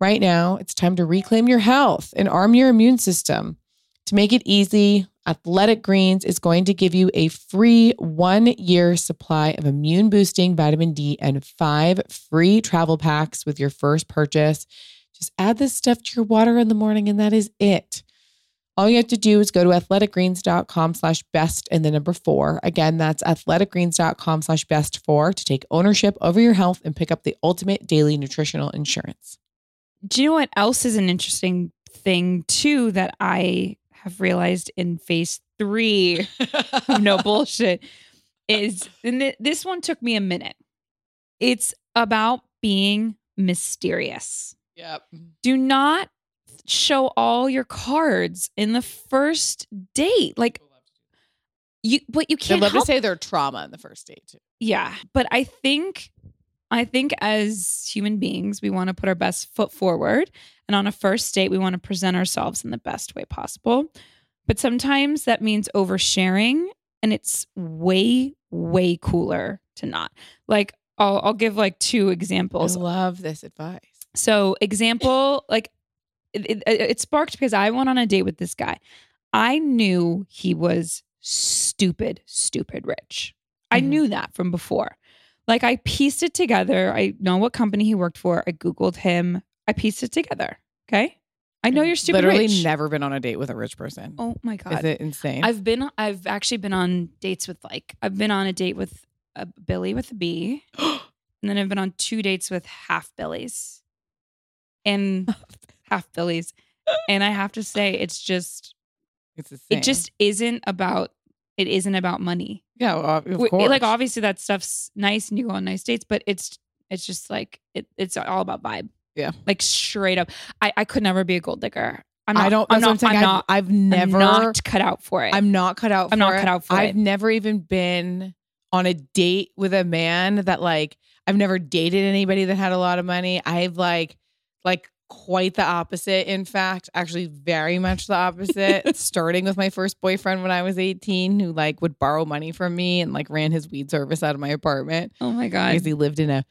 Right now, it's time to reclaim your health and arm your immune system. To make it easy, Athletic Greens is going to give you a free one year supply of immune boosting vitamin D and five free travel packs with your first purchase. Just add this stuff to your water in the morning, and that is it. All you have to do is go to athleticgreens.com slash best and the number four. Again, that's athleticgreens.com slash best four to take ownership over your health and pick up the ultimate daily nutritional insurance. Do you know what else is an interesting thing too that I have realized in phase three of no bullshit is and th- this one took me a minute. It's about being mysterious. Yep. Do not show all your cards in the first date. Like you but you I'd can't love help to say their trauma in the first date too. yeah, but I think I think as human beings, we want to put our best foot forward. And on a first date, we want to present ourselves in the best way possible. But sometimes that means oversharing, and it's way, way cooler to not. Like, I'll, I'll give like two I examples. love this advice. So, example, like it, it, it sparked because I went on a date with this guy. I knew he was stupid, stupid rich. I Mhm. knew that from before. Like I pieced it together. I know what company he worked for. I Googled him. I pieced it together. Okay. I know you're stupid Literally rich. never been on a date with a rich person. Oh my god, Is it insane? I've been, I've actually been on dates with like, I've been on a date with a Billy with a B. and then I've been on two dates with half Billies and half Billies. And I have to say, it's just, it's insane. it just isn't about, it isn't about money. yeah, well, of course. Like obviously that stuff's nice and you go on nice dates, but it's, it's just like, it, it's all about vibe. Yeah. Like straight up. I, I could never be a gold digger. I'm not, I don't. I'm not, I'm. I'm I've, not, I've I'm never. not cut out for it. I'm not cut out. I'm not it. cut out for I've it. never even been on a date with a man that like I've never dated anybody that had a lot of money. I've like like quite the opposite. In fact, actually, very much the opposite. Starting with my first boyfriend when I was 18, who like would borrow money from me and like ran his weed service out of my apartment Oh my god. because he lived in a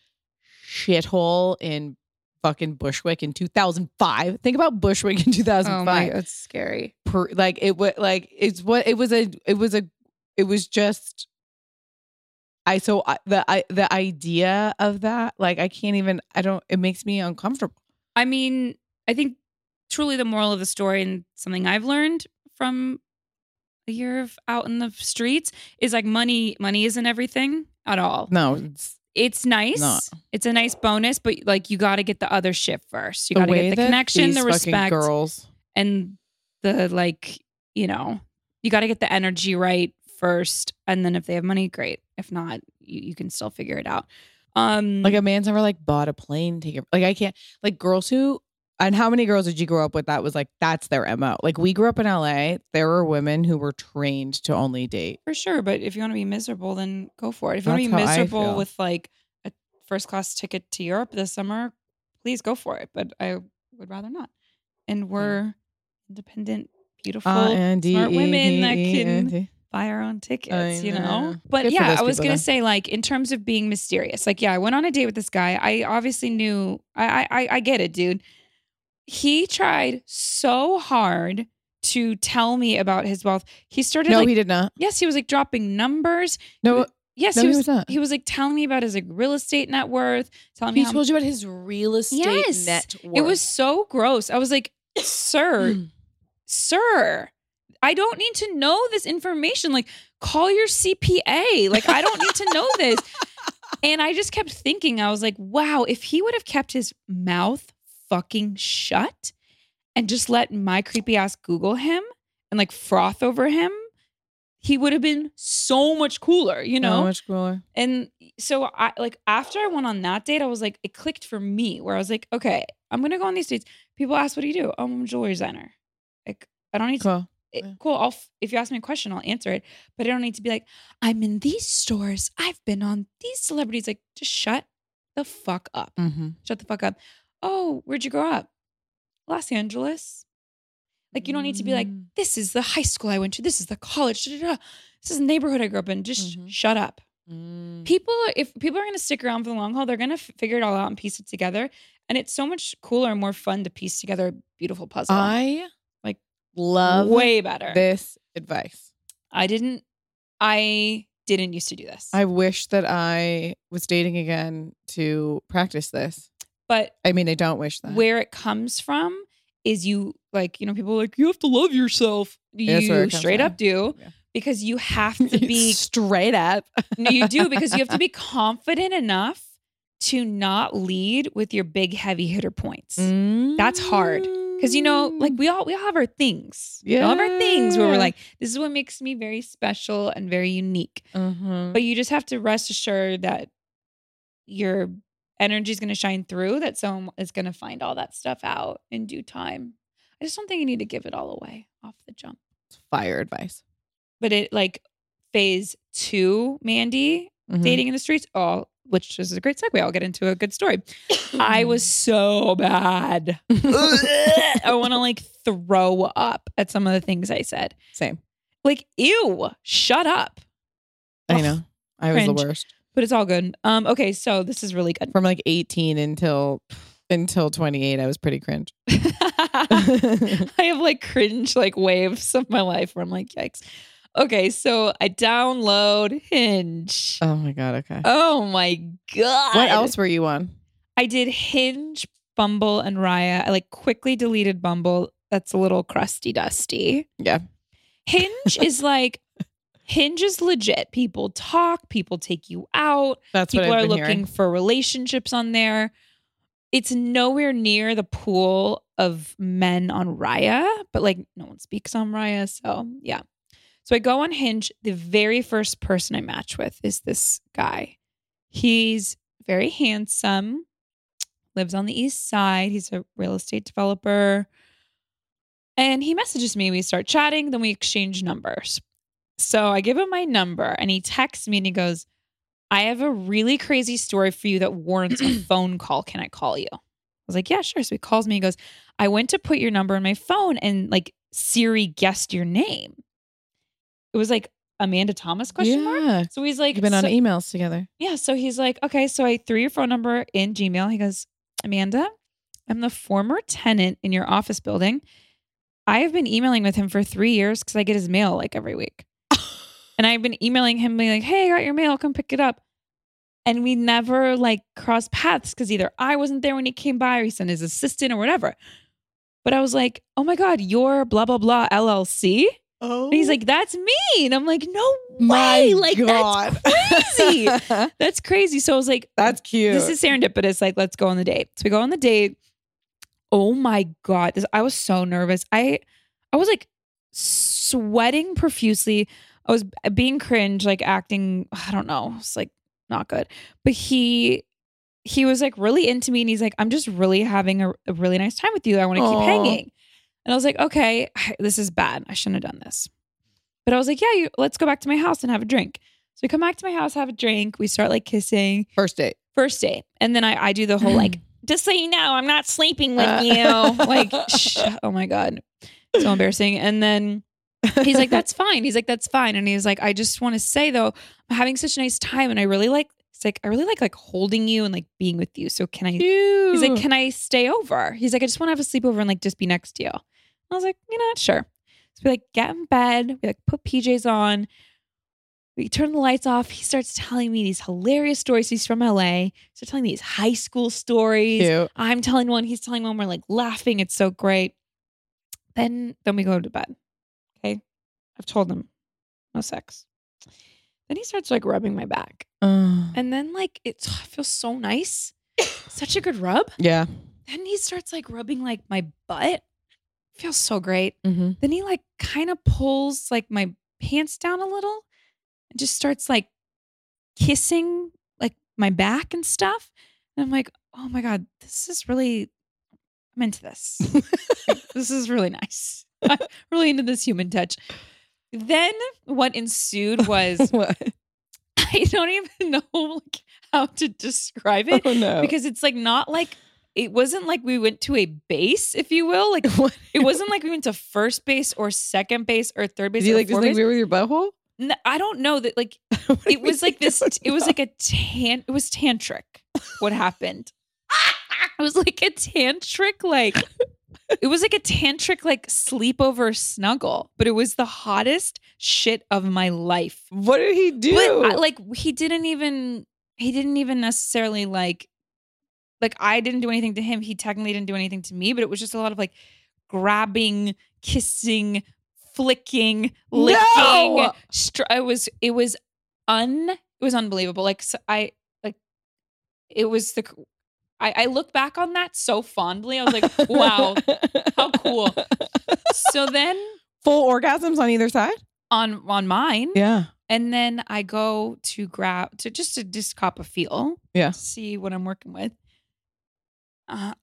shithole in fucking Bushwick in 2005. Think about Bushwick in 2005. Oh 2005 my, that's scary. per, like it was like it's what it was a it was a it was just I so I, the I, the idea of that like I can't even I don't it makes me uncomfortable. I mean, I think truly the moral of the story and something I've learned from a year of out in the streets is like money money isn't everything at all. No, it's It's nice. Not. It's a nice bonus, but like you got to get the other shit first. You got to get the connection, the respect, girls. and the like, you know, you got to get the energy right first and then if they have money great. If not, you, you can still figure it out. Um Like a man's never like bought a plane ticket. Like I can't like girls who and how many girls did you grow up with that was like that's their MO? Like we grew up in LA. There were women who were trained to only date. For sure, but if you want to be miserable, then go for it. If you want to be miserable with like a first class ticket to Europe this summer, please go for it. But I would rather not. And we're independent, beautiful, smart women that can buy our own tickets. I You know. know. But Good yeah, I was gonna say like in terms of being mysterious, like yeah, I went on a date with this guy. I obviously knew. I I I get it, dude. He tried so hard to tell me about his wealth. He started No, like he did not. Yes, he was like dropping numbers. No, Yes, No, he he was. was not. He was like telling me about his like real estate net worth, telling me he how told you about his real estate Yes. net worth. it was so gross. I was like, "Sir, sir, I don't need to know this information. Like, call your CPA. Like, I don't need to know this." And I just kept thinking, I was like, "Wow, if he would have kept his mouth fucking shut and just let my creepy ass Google him and like froth over him." He would have been so much cooler, you know? so much cooler. And so I like after I went on that date, I was like, it clicked for me where I was like, okay, I'm gonna go on these dates. People ask, what do you do? Oh, I'm a jewelry designer. Like, I don't need to. Cool. it- Yeah. cool. I'll f- if you ask me a question, I'll answer it. But I don't need to be like, I'm in these stores. I've been on these celebrities. Like, just shut the fuck up. Mm-hmm. Shut the fuck up. Oh, where'd you grow up? Los Angeles. Like, you don't need to be like, Mm. this is the high school I went to. This is the college. da, da, da. This is the neighborhood I grew up in. Just Mhm. shut up Mm. people if people are going to stick around for the long haul they're going to f- figure it all out and piece it together and it's so much cooler and more fun to piece together a beautiful puzzle I love way better this advice. i didn't i didn't used to do this I wish that I was dating again to practice this. but I mean, I don't wish that. where it comes from is you like you know people like you have to love yourself Yeah, that's where you straight up do Yeah. because you have to be straight up. no you do because you have to be confident enough to not lead with your big heavy hitter points That's hard. Mm. Because you know Mm. like we all we all have our things we all have our things where we're like this is what makes me very special and very unique Mhm. but you just have to rest assured that your energy is going to shine through that someone is going to find all that stuff out in due time i just don't think you need to give it all away off the jump It's fire advice. but it like phase two mandy Mhm. dating in the streets oh which is a great segue i'll get into a good story i was so bad i want to like throw up at some of the things i said Same. like ew shut up I Ugh, know. I was cringe. the worst. but it's all good um okay so this is really good From like 18 until until 28, I was pretty cringe. I have like cringe like waves of my life where I'm like, yikes. Okay, so I download Hinge. oh my god. Okay. Oh my god. what else were you on? I did Hinge, Bumble, and Raya. I like quickly deleted Bumble. That's a little crusty dusty. Yeah. Hinge is like Hinge is legit. People talk, people take you out. That's people what are I've been looking hearing. for relationships on there. It's nowhere near the pool of men on Raya, but like no one speaks on Raya. So yeah. So I go on Hinge. The very first person I match with is this guy. He's very handsome, lives on the east side. He's a real estate developer. And he messages me. We start chatting, then we exchange numbers. So I give him my number and he texts me and he goes, I have a really crazy story for you that warrants a phone call. Can I call you? I was like, yeah, sure. So he calls me. He goes, I went to put your number in my phone and like Siri guessed your name. It was like Amanda Thomas question mark. yeah. So he's like, You've been on so- emails together. yeah. So he's like, okay. So I threw your phone number in Gmail. He goes, Amanda, I'm the former tenant in your office building. I have been emailing with him for three years because I get his mail like every week. and I've been emailing him, being like, hey, I got your mail. Come pick it up. And we never like crossed paths because either I wasn't there when he came by or he sent his assistant or whatever. But I was like, oh my God, you're blah, blah, blah LLC. Oh, And he's oh. like, that's me. And I'm like, no my way. Like, God. that's crazy. That's crazy. So I was like, That's cute. this is serendipitous. Like, let's go on the date. So we go on the date. Oh my god, this I was so nervous. I I was like sweating profusely. I was being cringe, like acting. I don't know. It's like not good. But he he was like really into me, and he's like, I'm just really having a, a really nice time with you. I want to keep hanging. And I was like, okay, this is bad. I shouldn't have done this. But I was like, yeah, you, let's go back to my house and have a drink. So we come back to my house, have a drink. We start like kissing first date. first date and then i, I do the whole like just so you know i'm not sleeping with Uh. you like sh- oh my god so embarrassing and then he's like that's fine he's like that's fine and he's like i just want to say though i'm having such a nice time and i really like it's like i really like like holding you and like being with you so can i he's like can i stay over he's like i just want to have a sleepover and like just be next to you i was like you know sure so we like get in bed we like put pjs on we turn the lights off. He starts telling me these hilarious stories. He's from LA. He's telling me these high school stories. cute. I'm telling one, he's telling one. We're like laughing. It's so great. Then, then we go to bed. Okay, I've told him no sex. Then he starts like rubbing my back, Uh, and then like it feels so nice, such a good rub. yeah. Then he starts like rubbing like my butt. Feels so great. Mm-hmm. Then he like kind of pulls like my pants down a little and just starts like kissing like my back and stuff. And I'm like, oh my God, this is really, I'm into this. this is really nice. I'm really into this human touch. Then what ensued was what? I don't even know like how to describe it Oh no. because it's like not like it wasn't like we went to a base, if you will. Like What? it wasn't like we went to first base or second base or third base. Did you like like base. weird with your butthole? N- I don't know that. Like it was like this. It was like a tan. It was tantric. What happened? It was like a tantric. Like it was like a tantric like sleepover snuggle. But it was the hottest shit of my life. What did he do? I, like he didn't even. He didn't even necessarily like. Like I didn't do anything to him. He technically didn't do anything to me. But it was just a lot of like grabbing, kissing, flicking, licking. No! Str- it was it was un it was unbelievable. Like so I like it was the I, I look back on that so fondly. I was like, wow, how cool. So then Full orgasms on either side? on on mine, Yeah. and then I go to grab to just to just cop a feel. Yeah. see what I'm working with. Uh,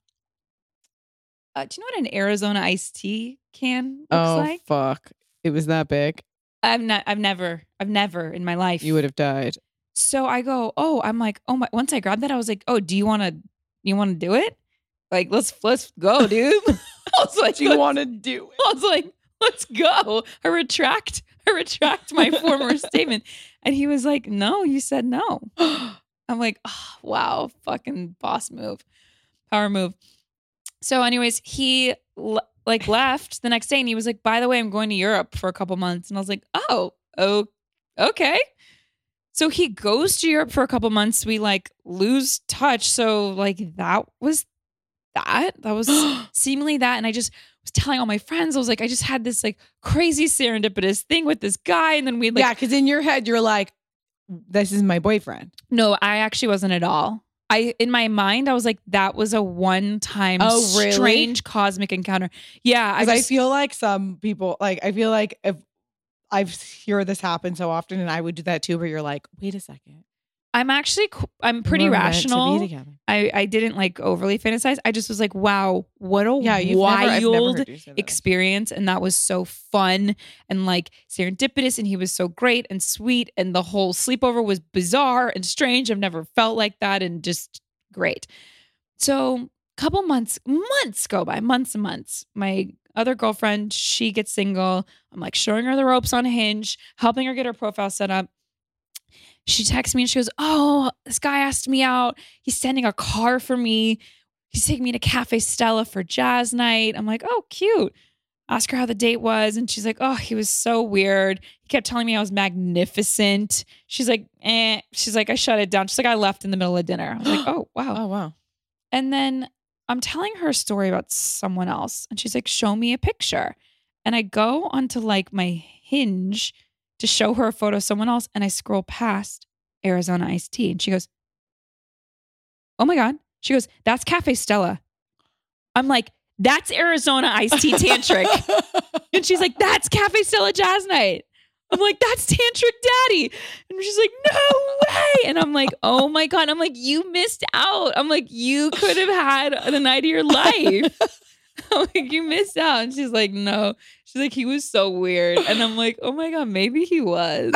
uh, do you know what an Arizona iced tea can looks oh like? fuck. It was that big. I've not I've never I've never in my life You would have died. So I go, oh, I'm like, oh my. Once I grabbed that, I was like, oh, do you want to, you want to do it? Like, let's let's go, dude. I was like, Do you want to do it? I was like, let's go. I retract, I retract my former statement. And he was like, no, you said no. I'm like, oh, wow, fucking boss move, power move. So, anyways, he l- like left the next day, and he was like, by the way, I'm going to Europe for a couple months, and I was like, oh, oh, okay. So he goes to Europe for a couple months. We like lose touch. So like that was that. That was seemingly that. And I just was telling all my friends, I was like, I just had this like crazy serendipitous thing with this guy. And then we like, yeah, because in your head you're like, this is my boyfriend. no, I actually wasn't at all. I in my mind, I was like, that was a one time Oh, really? strange cosmic encounter. Yeah. I, Because I, feel like some people, like, I feel like if I've hear this happen so often, and I would do that too, where you're like, wait a second. I'm actually I'm pretty We're meant to be rational. I, I didn't like overly fantasize. I just was like, wow, what a Yeah, you've never, never wild heard you say that. experience and that was so fun and like serendipitous and he was so great and sweet and the whole sleepover was bizarre and strange i've never felt like that and just great so couple months, months go by, months and months. My other girlfriend, she gets single. I'm like showing her the ropes on Hinge, helping her get her profile set up. She texts me and she goes, Oh, this guy asked me out. He's sending a car for me. He's taking me to Cafe Stella for jazz night. I'm like, Oh, cute. Ask her how the date was. And she's like, Oh, he was so weird. He kept telling me I was magnificent. She's like, Eh. She's like, I shut it down. She's like, I left in the middle of dinner. I was like, Oh, wow. Oh wow. And then I'm telling her a story about someone else. And she's like, show me a picture. And I go onto like my hinge to show her a photo of someone else. And I scroll past Arizona iced tea. And she goes, Oh my God. She goes, That's Cafe Stella. I'm like, That's Arizona iced tea tantric. and she's like, That's Cafe Stella jazz night. I'm like, that's Tantric Daddy. And she's like, no way. And I'm like, oh my God. I'm like, you missed out. I'm like, you could have had the night of your life. I'm like, you missed out. And she's like, no. She's like, he was so weird. And I'm like, oh my God, maybe he was.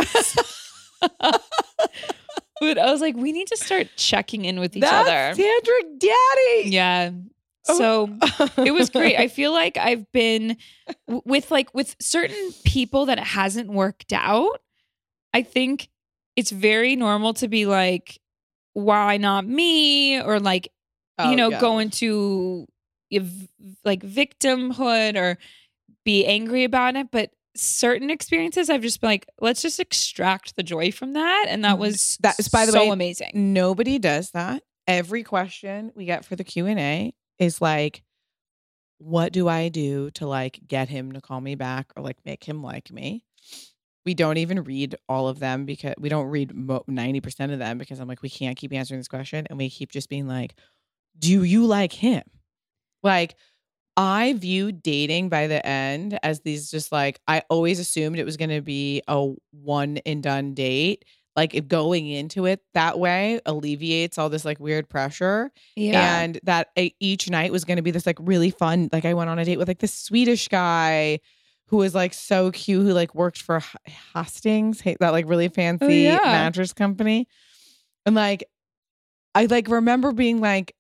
but I was like, we need to start checking in with each That's other. Tantric Daddy. Yeah. Oh. So it was great. I feel like I've been w- with like with certain people that it hasn't worked out. I think it's very normal to be like, why not me? Or like, Oh, you know, yeah. go into like victimhood or be angry about it. But certain experiences, I've just been like, let's just extract the joy from that. And that mm, was That is, by the so way, amazing. Nobody does that. Every question we get for the Q and A is like, "What do I do to like get him to call me back or like make him like me?" We don't even read all of them because we don't read ninety percent of them because I'm like, we can't keep answering this question, and we keep just being like, "Do you like him?" Like, I view dating by the end as these just like I always assumed it was going to be a one and done date. Like if going into it that way alleviates all this like weird pressure, Yeah. and that each night was going to be this like really fun. Like I went on a date with like this Swedish guy who was like so cute, who like worked for Hästens, that like really oh, fancy yeah. mattress company, and like I like remember being like.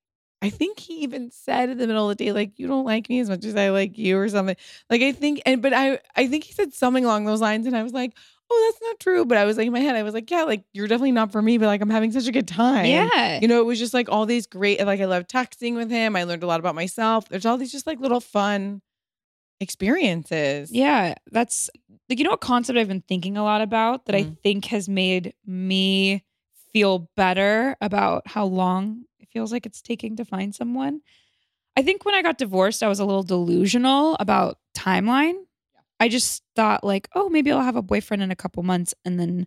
I think he even said in the middle of the day, like, you don't like me as much as I like you or something. Like I think and but I I think he said something along those lines and I was like, oh, that's not true. But I was like in my head, I was like, yeah, like you're definitely not for me, but like I'm having such a good time. yeah. You know, it was just like all these great, like I love texting with him. I learned a lot about myself. There's all these just like little fun experiences. Yeah, that's like you know what concept I've been thinking a lot about that I Mm. think has made me feel better about how long feels like it's taking to find someone. I think when I got divorced, I was a little delusional about timeline. I just thought like, oh, maybe I'll have a boyfriend in a couple months, and then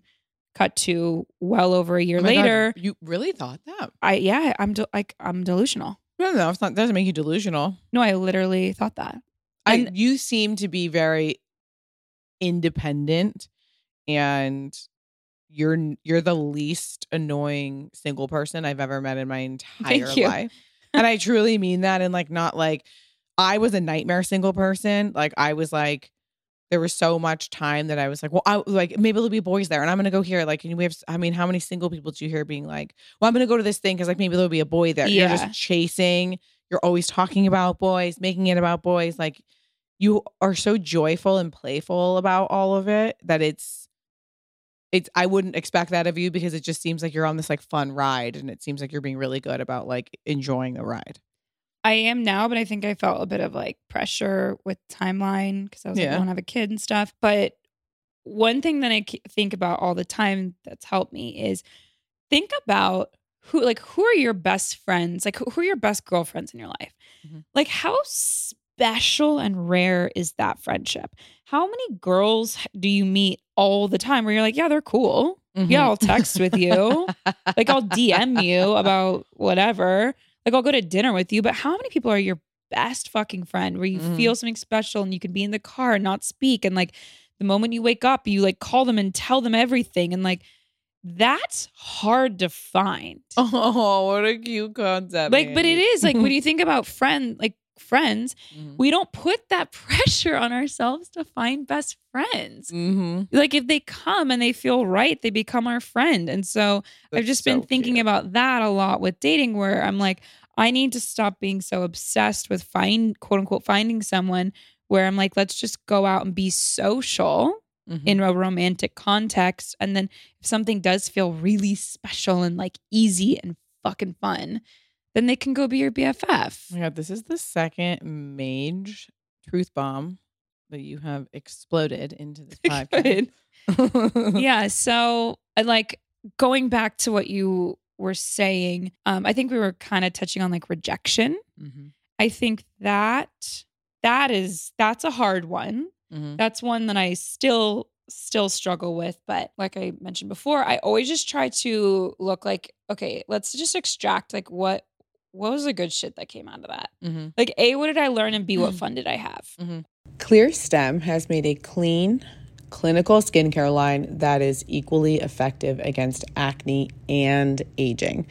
cut to well over a year Oh my God, later. you really thought that? I yeah, I'm de- like I'm delusional. No, no, it's not. Doesn't make you delusional. No, I literally thought that. I, you seem to be very independent, and you're you're the least annoying single person I've ever met in my entire life, and I truly mean that. And like, not like I was a nightmare single person. Like I was like. There was so much time that I was like, well, I like maybe there'll be boys there, and I'm gonna go here. Like, and we have, I mean, how many single people do you hear being like, well, I'm gonna go to this thing because like maybe there'll be a boy there. You're Yeah. just chasing. You're always talking about boys, making it about boys. Like, you are so joyful and playful about all of it that it's it's I wouldn't expect that of you because it just seems like you're on this like fun ride and it seems like you're being really good about like enjoying the ride. I am now, but I think I felt a bit of like pressure with timeline because I was like, Yeah. I want to have a kid and stuff. But one thing that I think about all the time that's helped me is think about who, like, who are your best friends? Like, who are your best girlfriends in your life? Mhm. Like, how special and rare is that friendship? How many girls do you meet all the time where you're like, yeah, they're cool. Yeah, I'll text with you. like I'll DM you about whatever. Like I'll go to dinner with you, but how many people are your best fucking friend where you Mhm. feel something special and you can be in the car and not speak and like the moment you wake up you like call them and tell them everything and like that's hard to find. oh, what a cute concept. like but it is like when you think about friend like friends, Mhm. we don't put that pressure on ourselves to find best friends. Mhm. Like if they come and they feel right, they become our friend. And so I've That's just been thinking cute. about that a lot with dating where I'm like, I need to stop being so obsessed with find quote unquote finding someone where I'm like, let's just go out and be social Mhm. in a romantic context. And then if something does feel really special and like easy and fucking fun, then they can go be your BFF. Oh my god, this is the second mage truth bomb that you have exploded into this podcast. yeah. So I like going back to what you were saying. Um, I think we were kind of touching on like rejection. Mhm. I think that that is that's a hard one. Mhm. That's one that I still still struggle with, but like I mentioned before, I always just try to look like okay, let's just extract like what what was the good shit that came out of that? Mhm. Like A, what did I learn and B, what fun did I have? Clear Stem has made a clean, clinical skincare line that is equally effective against acne and aging.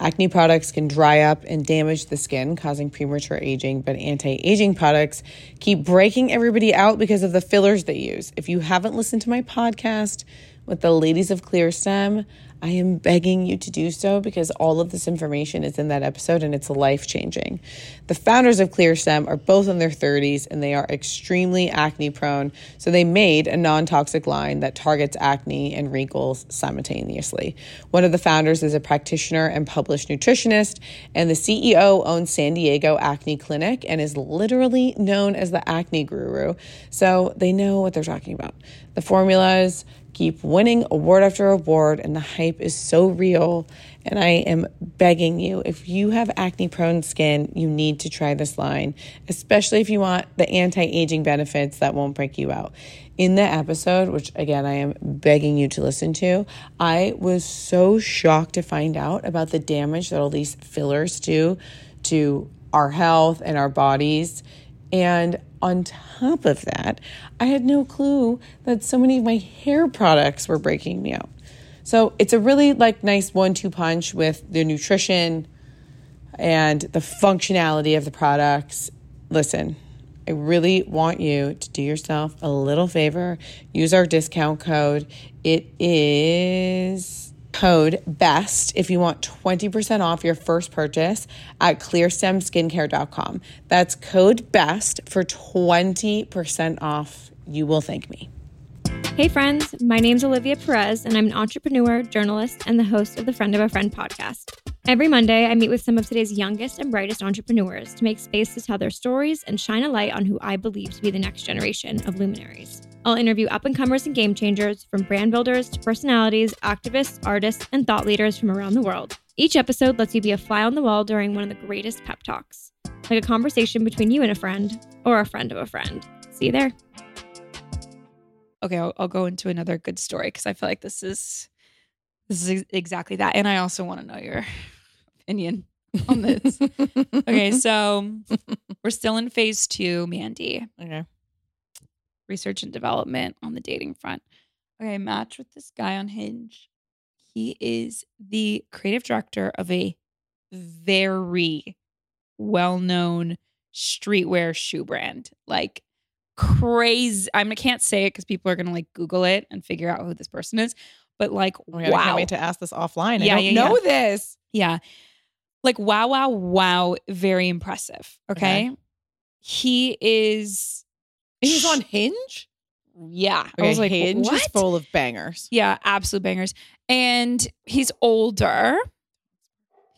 Acne products can dry up and damage the skin, causing premature aging, but anti aging products keep breaking everybody out because of the fillers they use. If you haven't listened to my podcast with the ladies of Clear Stem, I am begging you to do so because all of this information is in that episode and it's life changing. The founders of ClearStem are both in their 30s and they are extremely acne prone, so they made a non toxic line that targets acne and wrinkles simultaneously. One of the founders is a practitioner and published nutritionist, and the CEO owns San Diego Acne Clinic and is literally known as the acne guru, so they know what they're talking about. The formulas, keep winning award after award, and the hype is so real. And I am begging you, if you have acne prone skin, you need to try this line, especially if you want the anti aging benefits that won't break you out. In the episode, which again I am begging you to listen to, I was so shocked to find out about the damage that all these fillers do to our health and our bodies. And on top of that, I had no clue that so many of my hair products were breaking me out. So it's a really like nice one-two punch with the nutrition and the functionality of the products. Listen, I really want you to do yourself a little favor. Use our discount code. It is code BEST if you want 20% off your first purchase at clearstemskincare.com. That's code BEST for 20% off. You will thank me. Hey, friends. My name's Olivia Perez, and I'm an entrepreneur, journalist, and the host of the Friend of a Friend podcast. Every Monday, I meet with some of today's youngest and brightest entrepreneurs to make space to tell their stories and shine a light on who I believe to be the next generation of luminaries. I'll interview up and comers and game changers, from brand builders to personalities, activists, artists, and thought leaders from around the world. Each episode lets you be a fly on the wall during one of the greatest pep talks, like a conversation between you and a friend, or a friend of a friend. See you there. okay, I'll, I'll go into another good story because I feel like this is this is exactly that, and I also want to know your opinion on this. okay, so we're still in phase two, Mandy, okay. Research and development on the dating front. Okay, I matched with this guy on Hinge. He is the creative director of a very well-known streetwear shoe brand, like crazy. I, mean, I can't say it because people are gonna like Google it and figure out who this person is. But like, Oh God, I wow, can't wait to ask this offline. Yeah, I don't yeah, know yeah. this. yeah, like wow, wow, wow, very impressive. Okay, Okay. he is. He's on Hinge. Yeah, I was like, Hinge what? is full of bangers. Yeah, absolute bangers. And he's older.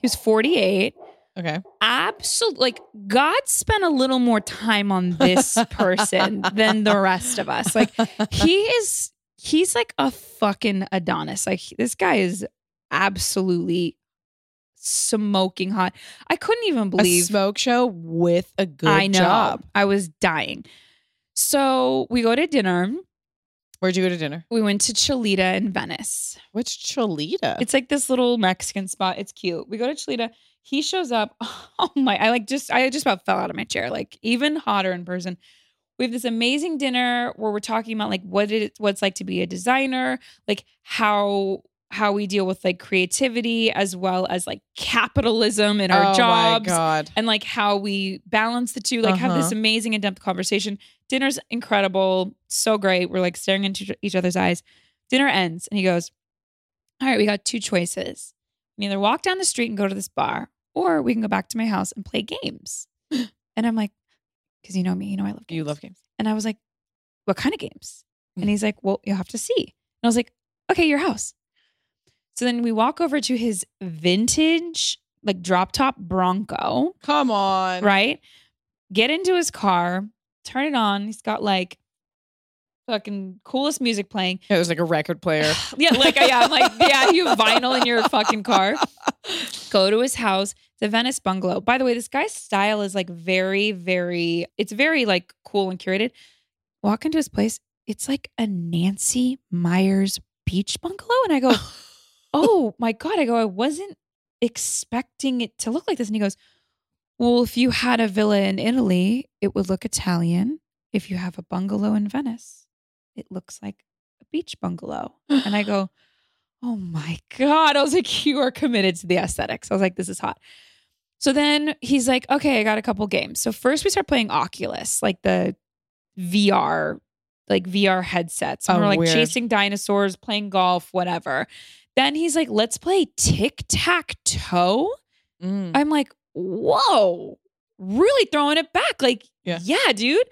He's 48. Okay. Absolute like God spent a little more time on this person than the rest of us. Like he is he's like a fucking Adonis. Like this guy is absolutely smoking hot. I couldn't even a believe smoke show with a good I know. job. I was dying. So we go to dinner. Where'd you go to dinner? We went to Cholita in Venice. Which Cholita? It's like this little Mexican spot. It's cute. We go to Cholita. He shows up. Oh my! I like just I just about fell out of my chair. Like even hotter in person. We have this amazing dinner where we're talking about like what it what's like to be a designer, like how how we deal with like creativity as well as like capitalism in our oh jobs my god. and like how we balance the two like have this Uh-huh. amazing in-depth conversation dinner's incredible so great we're like staring into each other's eyes dinner ends and he goes all right we got two choices we can either walk down the street and go to this bar or we can go back to my house and play games. And I'm like, because you know me, you know I love games. You love games. And I was like, what kind of games? And mm-hmm. he's like, well, you'll have to see. And I was like, okay, your house. So then we walk over to his vintage, like drop top Bronco, Come on. right? Get into his car, turn it on. He's got like fucking coolest music playing. It was like a record player. Yeah, like yeah, I'm like, yeah, you have vinyl in your fucking car. Go to his house. the Venice bungalow. By the way, this guy's style is like very, very, it's very like cool and curated. Walk into his place, it's like a Nancy Meyers beach bungalow. And I go, Oh my God. I go, I wasn't expecting it to look like this. And he goes, Well, if you had a villa in Italy, it would look Italian. If you have a bungalow in Venice, it looks like a beach bungalow. And I go, Oh my God. I was like, You are committed to the aesthetics. I was like, This is hot. So then he's like, Okay, I got a couple games. So first we start playing Oculus, like the VR, like VR headsets. And Oh, we're like weird. chasing dinosaurs, playing golf, whatever. Then he's like, Let's play tic tac toe. Mm. I'm like, Whoa, really throwing it back. Like, Yeah. yeah, dude.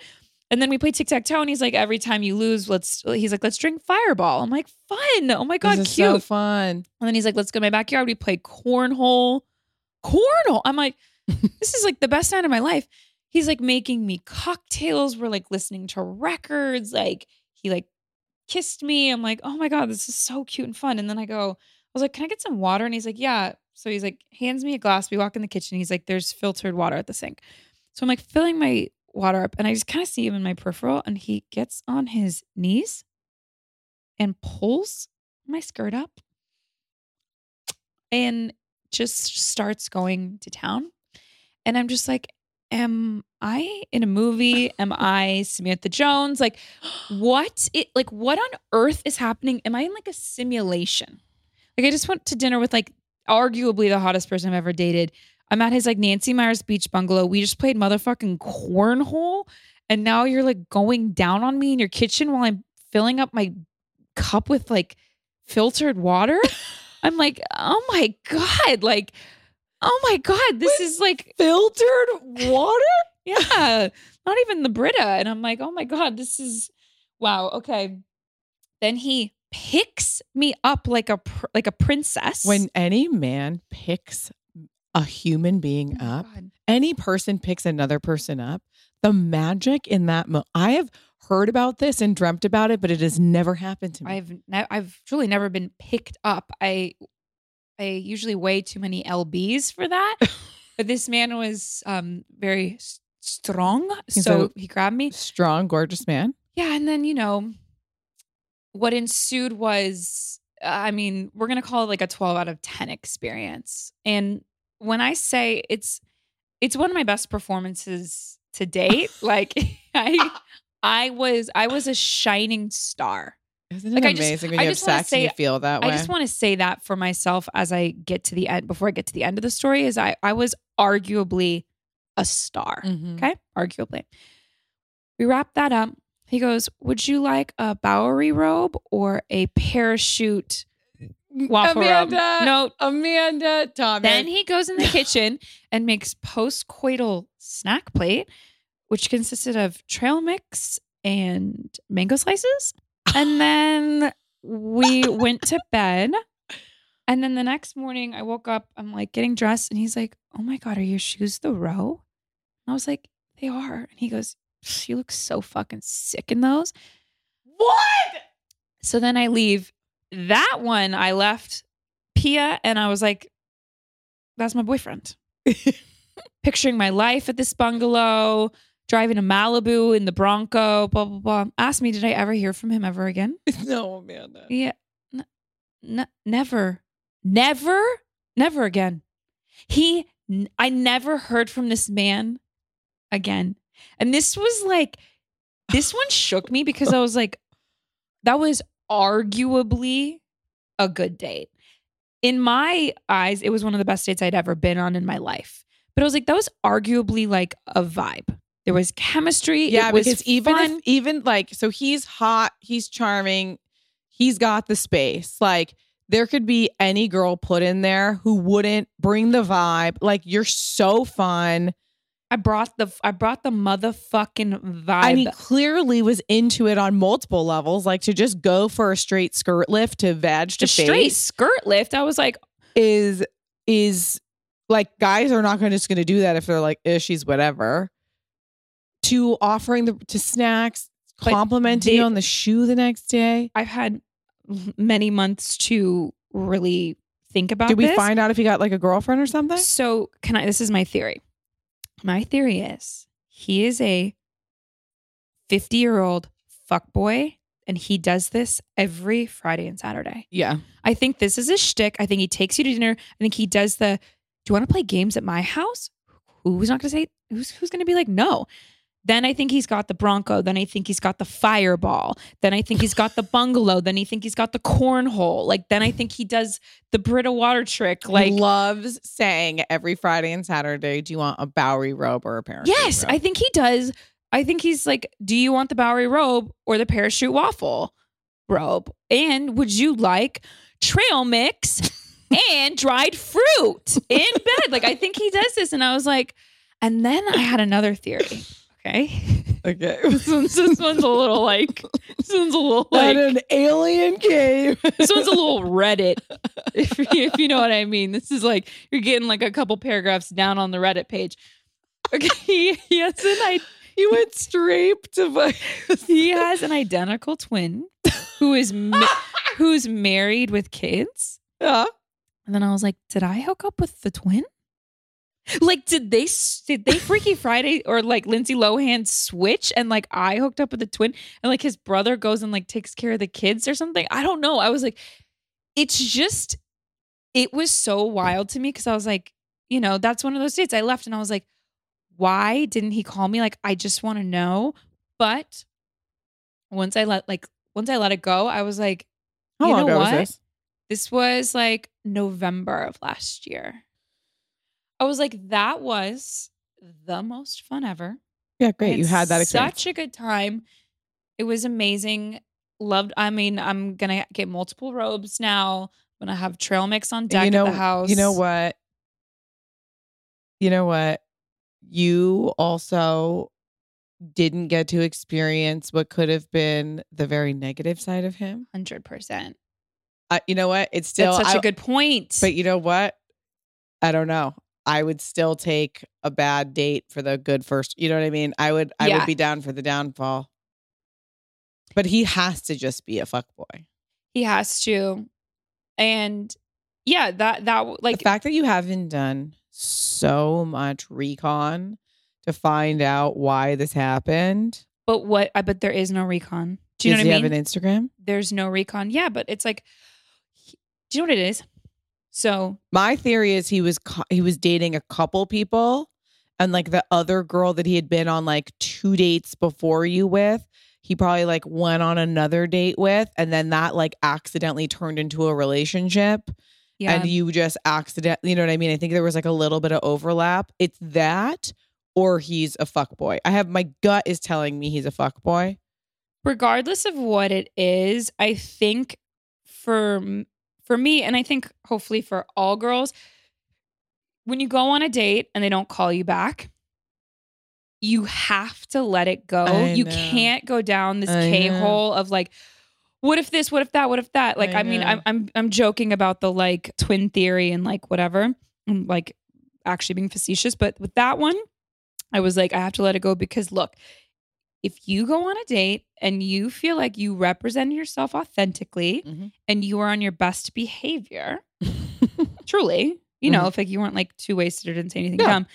And then we play tic tac toe, and he's like, every time you lose, let's. He's like, let's drink Fireball. I'm like, fun. Oh my god, cute. so fun. and then he's like, let's go to my backyard. We play cornhole. Cornhole. I'm like, this is like the best night of my life. He's like making me cocktails. We're like listening to records. Like he like kissed me. I'm like, oh my god, this is so cute and fun. And then I go, I was like, can I get some water? And he's like, yeah. So he's like, hands me a glass. We walk in the kitchen. He's like, there's filtered water at the sink. So I'm like filling my water up and I just kind of see him in my peripheral and he gets on his knees and pulls my skirt up and just starts going to town. And I'm just like, am I in a movie? Am I Samantha Jones? Like, what it like what on earth is happening? Am I in like a simulation? Like I just went to dinner with like arguably the hottest person I've ever dated. I'm at his like Nancy Meyers beach bungalow. We just played motherfucking cornhole. And now you're like going down on me in your kitchen while I'm filling up my cup with like filtered water. I'm like, oh my God. Like, oh my God. This is like Filtered water? yeah, not even the Brita. And I'm like, oh my God, this is wow. Okay. Then he picks me up like a pr- like a princess. When any man picks a human being Oh up, God. any person picks another person up, the magic in that mo- I have heard about this and dreamt about it, but it has never happened to me. I've ne- I've truly never been picked up. I I usually weigh too many lbs for that. but this man was um very strong, He's so he grabbed me. Strong, gorgeous man. Yeah, and then you know what ensued was I mean, we're going to call it like a 12 out of 10 experience. And when I say it's it's one of my best performances to date, like I I was I was a shining star. Isn't it Like, I just- amazing when I have just wanna and you say- feel that way? I just want to say that for myself as I get to the end before I get to the end of the story is I I was arguably a star. Mhm. Okay. Arguably. We wrap that up. He goes, Would you like a Bowery robe or a parachute mm, waffle robe? Amanda, No. Amanda, Thomas. Then he goes in the kitchen and makes post coital snack plate, which consisted of trail mix and mango slices. And then we went to bed. And then the next morning, I woke up. I'm like getting dressed, and he's like, "Oh my god, are your shoes the row?" And I was like, "They are." And he goes, "You looks so fucking sick in those." what? So then I leave. That one I left Pia, and I was like, "That's my boyfriend." Picturing my life at this bungalow, driving to Malibu in the Bronco, blah blah blah. Asked me, did I ever hear from him ever again? no, Amanda. Yeah. N- n- never. Never. Never again. He I never heard from this man again. And this was like this one shook me because I was like that was arguably a good date. In my eyes, it was one of the best dates I'd ever been on in my life. But I was like that was arguably like a vibe. There was chemistry. Yeah, it was because even fun. if, even like so he's hot, he's charming, he's got the space. Like there could be any girl put in there who wouldn't bring the vibe. Like you're so fun. I brought the I brought the motherfucking vibe. I he clearly was into it on multiple levels. Like to just go for a straight skirt lift to vag to the face straight skirt lift. I was like, is is like guys are not gonna just gonna do that if they're like, eh, she's whatever. To offering the to snacks, complimenting they- you on the shoe the next day. I've had many months to really think about. Did we this. find out if he got like a girlfriend or something? So can I? This is my theory. My theory is he is a fifty-year-old fuck boy, and he does this every Friday and Saturday. Yeah. I think this is a shtick. I think he takes you to dinner. I think he does the. Do you want to play games at my house? Who's not going to say? Who's who's going to be like no? Then I think he's got the Bronco. Then I think he's got the Fireball. Then I think he's got the bungalow. Then I think he's got the cornhole. Like then I think he does the Brita water trick. Like Like loves saying every Friday and Saturday, do you want a Bowery robe or a parachute? Yes, robe? I think he does. I think he's like, do you want the Bowery robe or the parachute waffle robe? And would you like trail mix and dried fruit in bed? Like, I think he does this. And I was like, and then I had another theory. Okay. Okay. This one's, this one's a little like, this one's a little like, an alien cave. this one's a little Reddit, if, if you know what I mean. This is like, you're getting like a couple paragraphs down on the Reddit page. Okay. He, he has an idea. you went straight to he has an identical twin who is ma- who's married with kids. yeah. And then I was like, did I hook up with the twin? Like, did they did they Freaky Friday or like Lindsay Lohan switch and like I hooked up with the twin and like his brother goes and like takes care of the kids or something? I don't know. I was like, it's just, it was so wild to me because I was like, you know, that's one of those dates I left and I was like, why didn't he call me? Like, I just want to know. But once I let like once I let it go, I was like, How You long know ago what? was this? this was like November of last year. I was like, that was the most fun ever. Yeah, great. You had that experience. Such a good time. It was amazing. Loved. I mean, I'm gonna get multiple robes now. I'm gonna have trail mix on deck you know, at the house. You know what? You know what? You also didn't get to experience what could have been the very negative side of him. Hundred percent. Uh, you know what? It's still That's such I- a good point. But you know what? I don't know. I would still take a bad date for the good first. You know what I mean? I would I Yeah. would be down for the downfall. But he has to just be a fuck boy. he has to, and yeah, that that like the fact that you haven't done so much recon to find out why this happened. But what? I but there is no recon. Do you Does know he what I mean? have an Instagram? There's no recon. Yeah, but it's like, do you know what it is? So My theory is he was he was dating a couple people, and like the other girl that he had been on like two dates before you with, he probably like went on another date with, and then that like accidentally turned into a relationship, yeah, and you just accidentally, you know what I mean? I think there was like a little bit of overlap. It's that, or he's a fuck boy. I have my gut is telling me he's a fuck boy. regardless of what it is, I think for for me, and I think hopefully for all girls, when you go on a date and they don't call you back, you have to let it go. I you know. can't go down this K hole of like, what if this? What if that? What if that? Like, I I, mean. I'm I'm I'm joking about the like twin theory and like whatever, and like actually being facetious, but with that one, I was like, I have to let it go because look, if you go on a date and you feel like you represent yourself authentically Mhm. and you are on your best behavior, truly, you know, if like you weren't like too wasted or didn't say anything Yeah. dumb,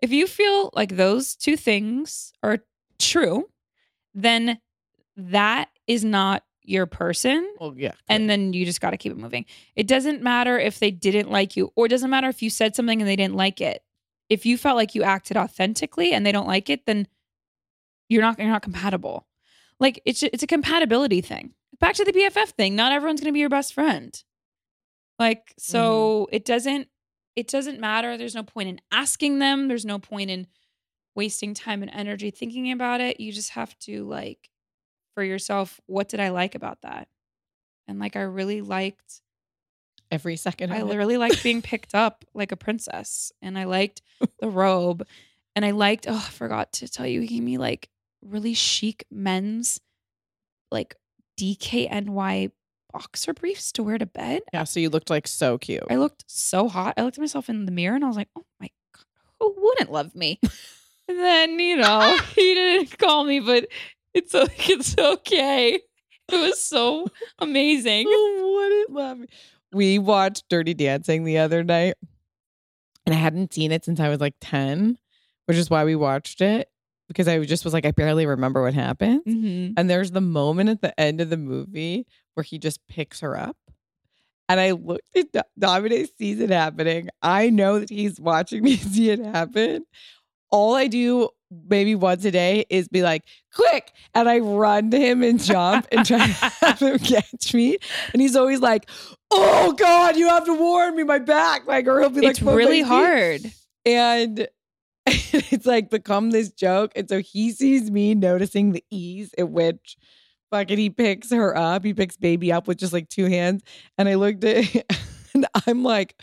if you feel like those two things are true, then that is not your person Well, yeah, and then you just got to keep it moving. It doesn't matter if they didn't like you, or it doesn't matter if you said something and they didn't like it. If you felt like you acted authentically and they don't like it, then you're not you're not compatible. Like it's it's a compatibility thing. Back to the BFF thing. Not everyone's going to be your best friend. Like so, mm-hmm. it doesn't it doesn't matter. There's no point in asking them. There's no point in wasting time and energy thinking about it. You just have to like for yourself, what did I like about that? And like I really liked every second. I literally liked being picked up like a princess, and I liked the robe, and I liked. Oh, I forgot to tell you, he gave me like really chic men's, like DKNY boxer briefs to wear to bed. Yeah, so you looked like so cute. I looked so hot. I looked at myself in the mirror, and I was like, oh my god, who wouldn't love me? and then you know he didn't call me, but it's like it's okay. It was so amazing. Oh, wouldn't love me. We watched Dirty Dancing the other night, and I hadn't seen it since I was like 10, which is why we watched it because I just was like, I barely remember what happened. Mm-hmm. And there's the moment at the end of the movie where he just picks her up. And I looked at Do- Dominic sees it happening. I know that he's watching me see it happen. All I do maybe once a day is be like, quick. And I run to him and jump and try to have him catch me. And he's always like, oh God, you have to warn me, my back. Like, or he'll be like, It's "Put my really feet." hard. And it's like become this joke. And so he sees me noticing the ease at which fucking he picks her up. He picks baby up with just like two hands. And I looked at and I'm like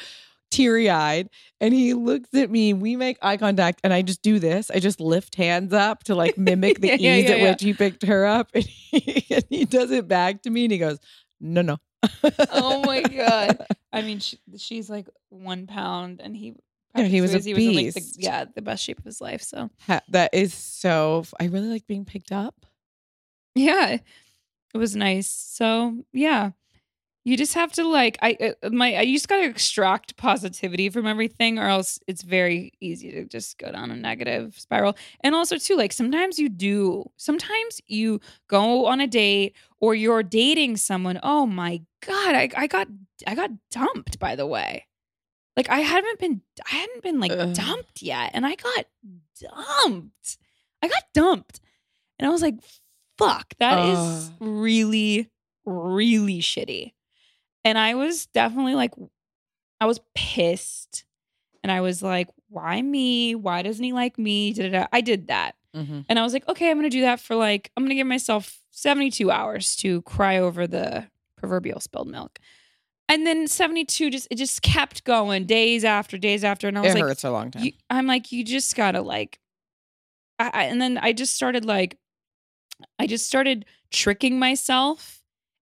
teary eyed. And he looks at me. We make eye contact. And I just do this. I just lift hands up to like mimic the Yeah, ease yeah, at yeah. which he picked her up. And he, and he does it back to me and he goes, no, no. Oh my God. I mean, she, she's like one pound, and he. Yeah, he was a he was in, like, the, beast. yeah, the best shape of his life. So Ha- that is so. f- I really like being picked up. yeah, it was nice. So yeah, you just have to like I uh, my you just got to extract positivity from everything, or else it's very easy to just go down a negative spiral. And also too, like sometimes you do. Sometimes you go on a date or you're dating someone. Oh my god, I I got I got dumped. By the way. Like I haven't been I hadn't been like Ugh. dumped yet and I got dumped. I got dumped. And I was like, fuck, that is really really shitty. And I was definitely like I was pissed. And I was like, why me? Why doesn't he like me? Da-da-da. I did that. Mm-hmm. And I was like, okay, I'm going to do that for like, I'm going to give myself 72 hours to cry over the proverbial spilled milk. And then 72 just, it just kept going days after days after. And I was It like, hurts a long time. I'm like, you just gotta like, I, I, and then I just started like, I just started tricking myself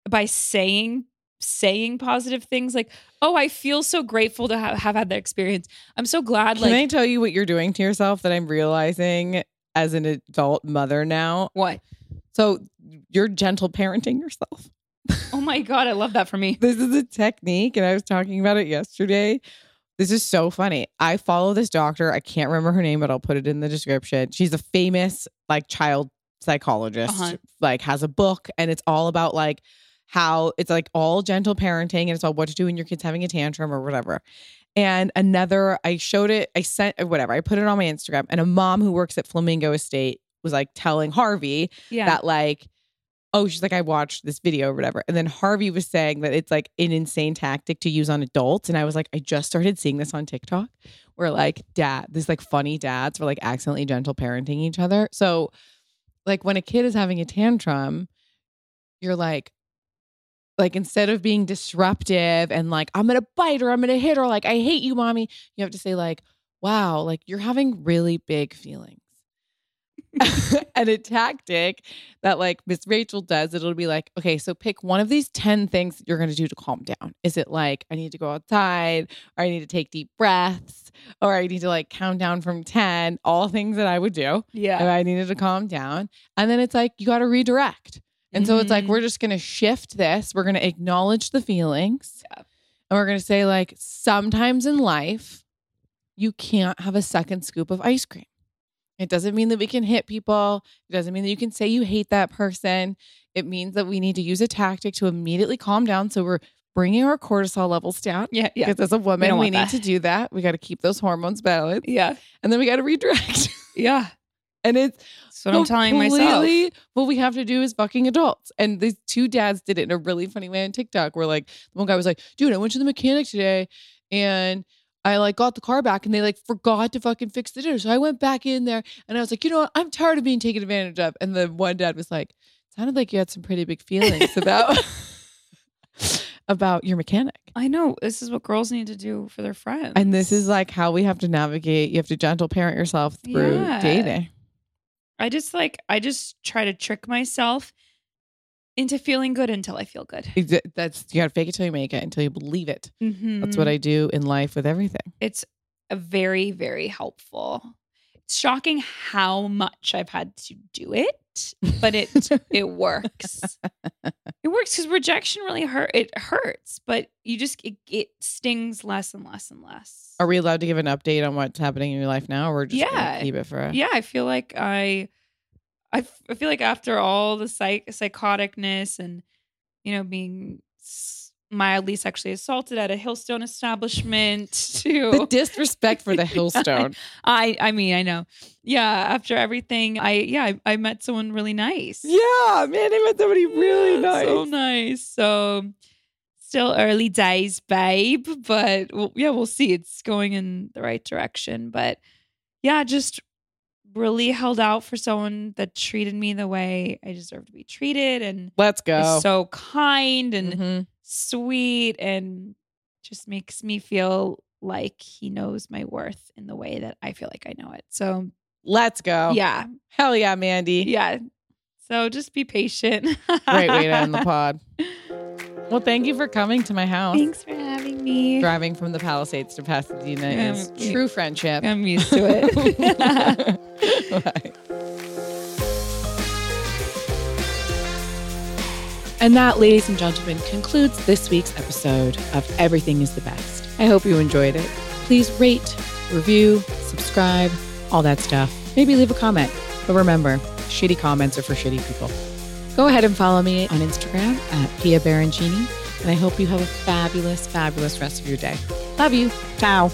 by saying saying positive things like, oh, I feel so grateful to have, have had that experience. I'm so glad. Can like, I tell you what you're doing to yourself that I'm realizing as an adult mother now? what? So you're gentle parenting yourself. Oh my god, I love that for me. This is a technique, and I was talking about it yesterday. This is so funny. I follow this doctor. I can't remember her name, but I'll put it in the description. She's a famous like child psychologist. Uh-huh. Like has a book, and it's all about like how it's like all gentle parenting, and it's all what to do when your kid's having a tantrum or whatever. And another, I showed it. I sent whatever. I put it on my Instagram, and a mom who works at Flamingo Estate was like telling Harvey Yeah. that like oh she's like i watched this video or whatever. And then harvey was saying that it's like an insane tactic to use on adults. And i was like i just started seeing this on tiktok where like dad this like funny dads were like accidentally gentle parenting each other. So like when a kid is having a tantrum you're like like instead of being disruptive and like i'm gonna bite or i'm gonna hit or like i hate you mommy you have to say like wow like you're having really big feelings and a tactic that like Miss Rachel does, it'll be like, okay, so pick one of these 10 things you're going to do to calm down. Is it like, I need to go outside, or I need to take deep breaths, or I need to like count down from 10, all things that I would do if yeah. I needed to calm down. And then it's like, you got to redirect. And so it's like, Mhm. we're just going to shift this. We're going to acknowledge the feelings. Yeah. And we're going to say, like, sometimes in life, you can't have a second scoop of ice cream. It doesn't mean that we can hit people. It doesn't mean that you can say you hate that person. It means that we need to use a tactic to immediately calm down. So we're bringing our cortisol levels down. Yeah. Yeah. Because as a woman, don't we, need that. to do that. We got to keep those hormones balanced. Yeah. And then we got to redirect. Yeah. and it's what I'm telling myself. What we have to do is fucking adults. And these two dads did it in a really funny way on TikTok where like the one guy was like, dude, I went to the mechanic today and I like got the car back and they like forgot to fucking fix the dinner. So I went back in there and I was like, you know what? I'm tired of being taken advantage of. And the one dad was like, sounded like you had some pretty big feelings about about your mechanic. I know this is what girls need to do for their friends. And this is like how we have to navigate. You have to gentle parent yourself through Yeah. dating. I just like I just try to trick myself into feeling good until I feel good. That's you got to fake it till you make it until you believe it. That's what mm-hmm. I do in life with everything. It's a very very helpful. It's shocking how much I've had to do it, but it it works. It works because rejection really hurt. It hurts, but you just it, it stings less and less and less. Are we allowed to give an update on what's happening in your life now, or just Yeah. keep it for? yeah, I feel like I, I, f- I feel like after all the psych psychoticness and you know being s- mildly sexually assaulted at a Hillstone establishment to The disrespect for the Hillstone. I I mean I know. Yeah after everything I yeah I, I met someone really nice. Yeah, man, I met somebody really Yeah, nice. so nice. So still early days babe but well, yeah we'll see. It's going in the right direction but yeah just really held out for someone that treated me the way I deserve to be treated and Let's go. is so kind and Mhm. sweet and just makes me feel like he knows my worth in the way that I feel like I know it. So Let's go. yeah, Hell yeah, Mandy. yeah. So just be patient. Great way to end the pod. Well, thank you for coming to my house. Thanks for having me. Driving from the Palisades to Pasadena Yeah, is true friendship. I'm used to it. And that, ladies and gentlemen, concludes this week's episode of Everything is the Best. I hope you enjoyed it. Please rate, review, subscribe, all that stuff. Maybe leave a comment. But remember, shitty comments are for shitty people. Go ahead and follow me on Instagram at Pia Baroncini. And I hope you have a fabulous, fabulous rest of your day. Love you. Ciao.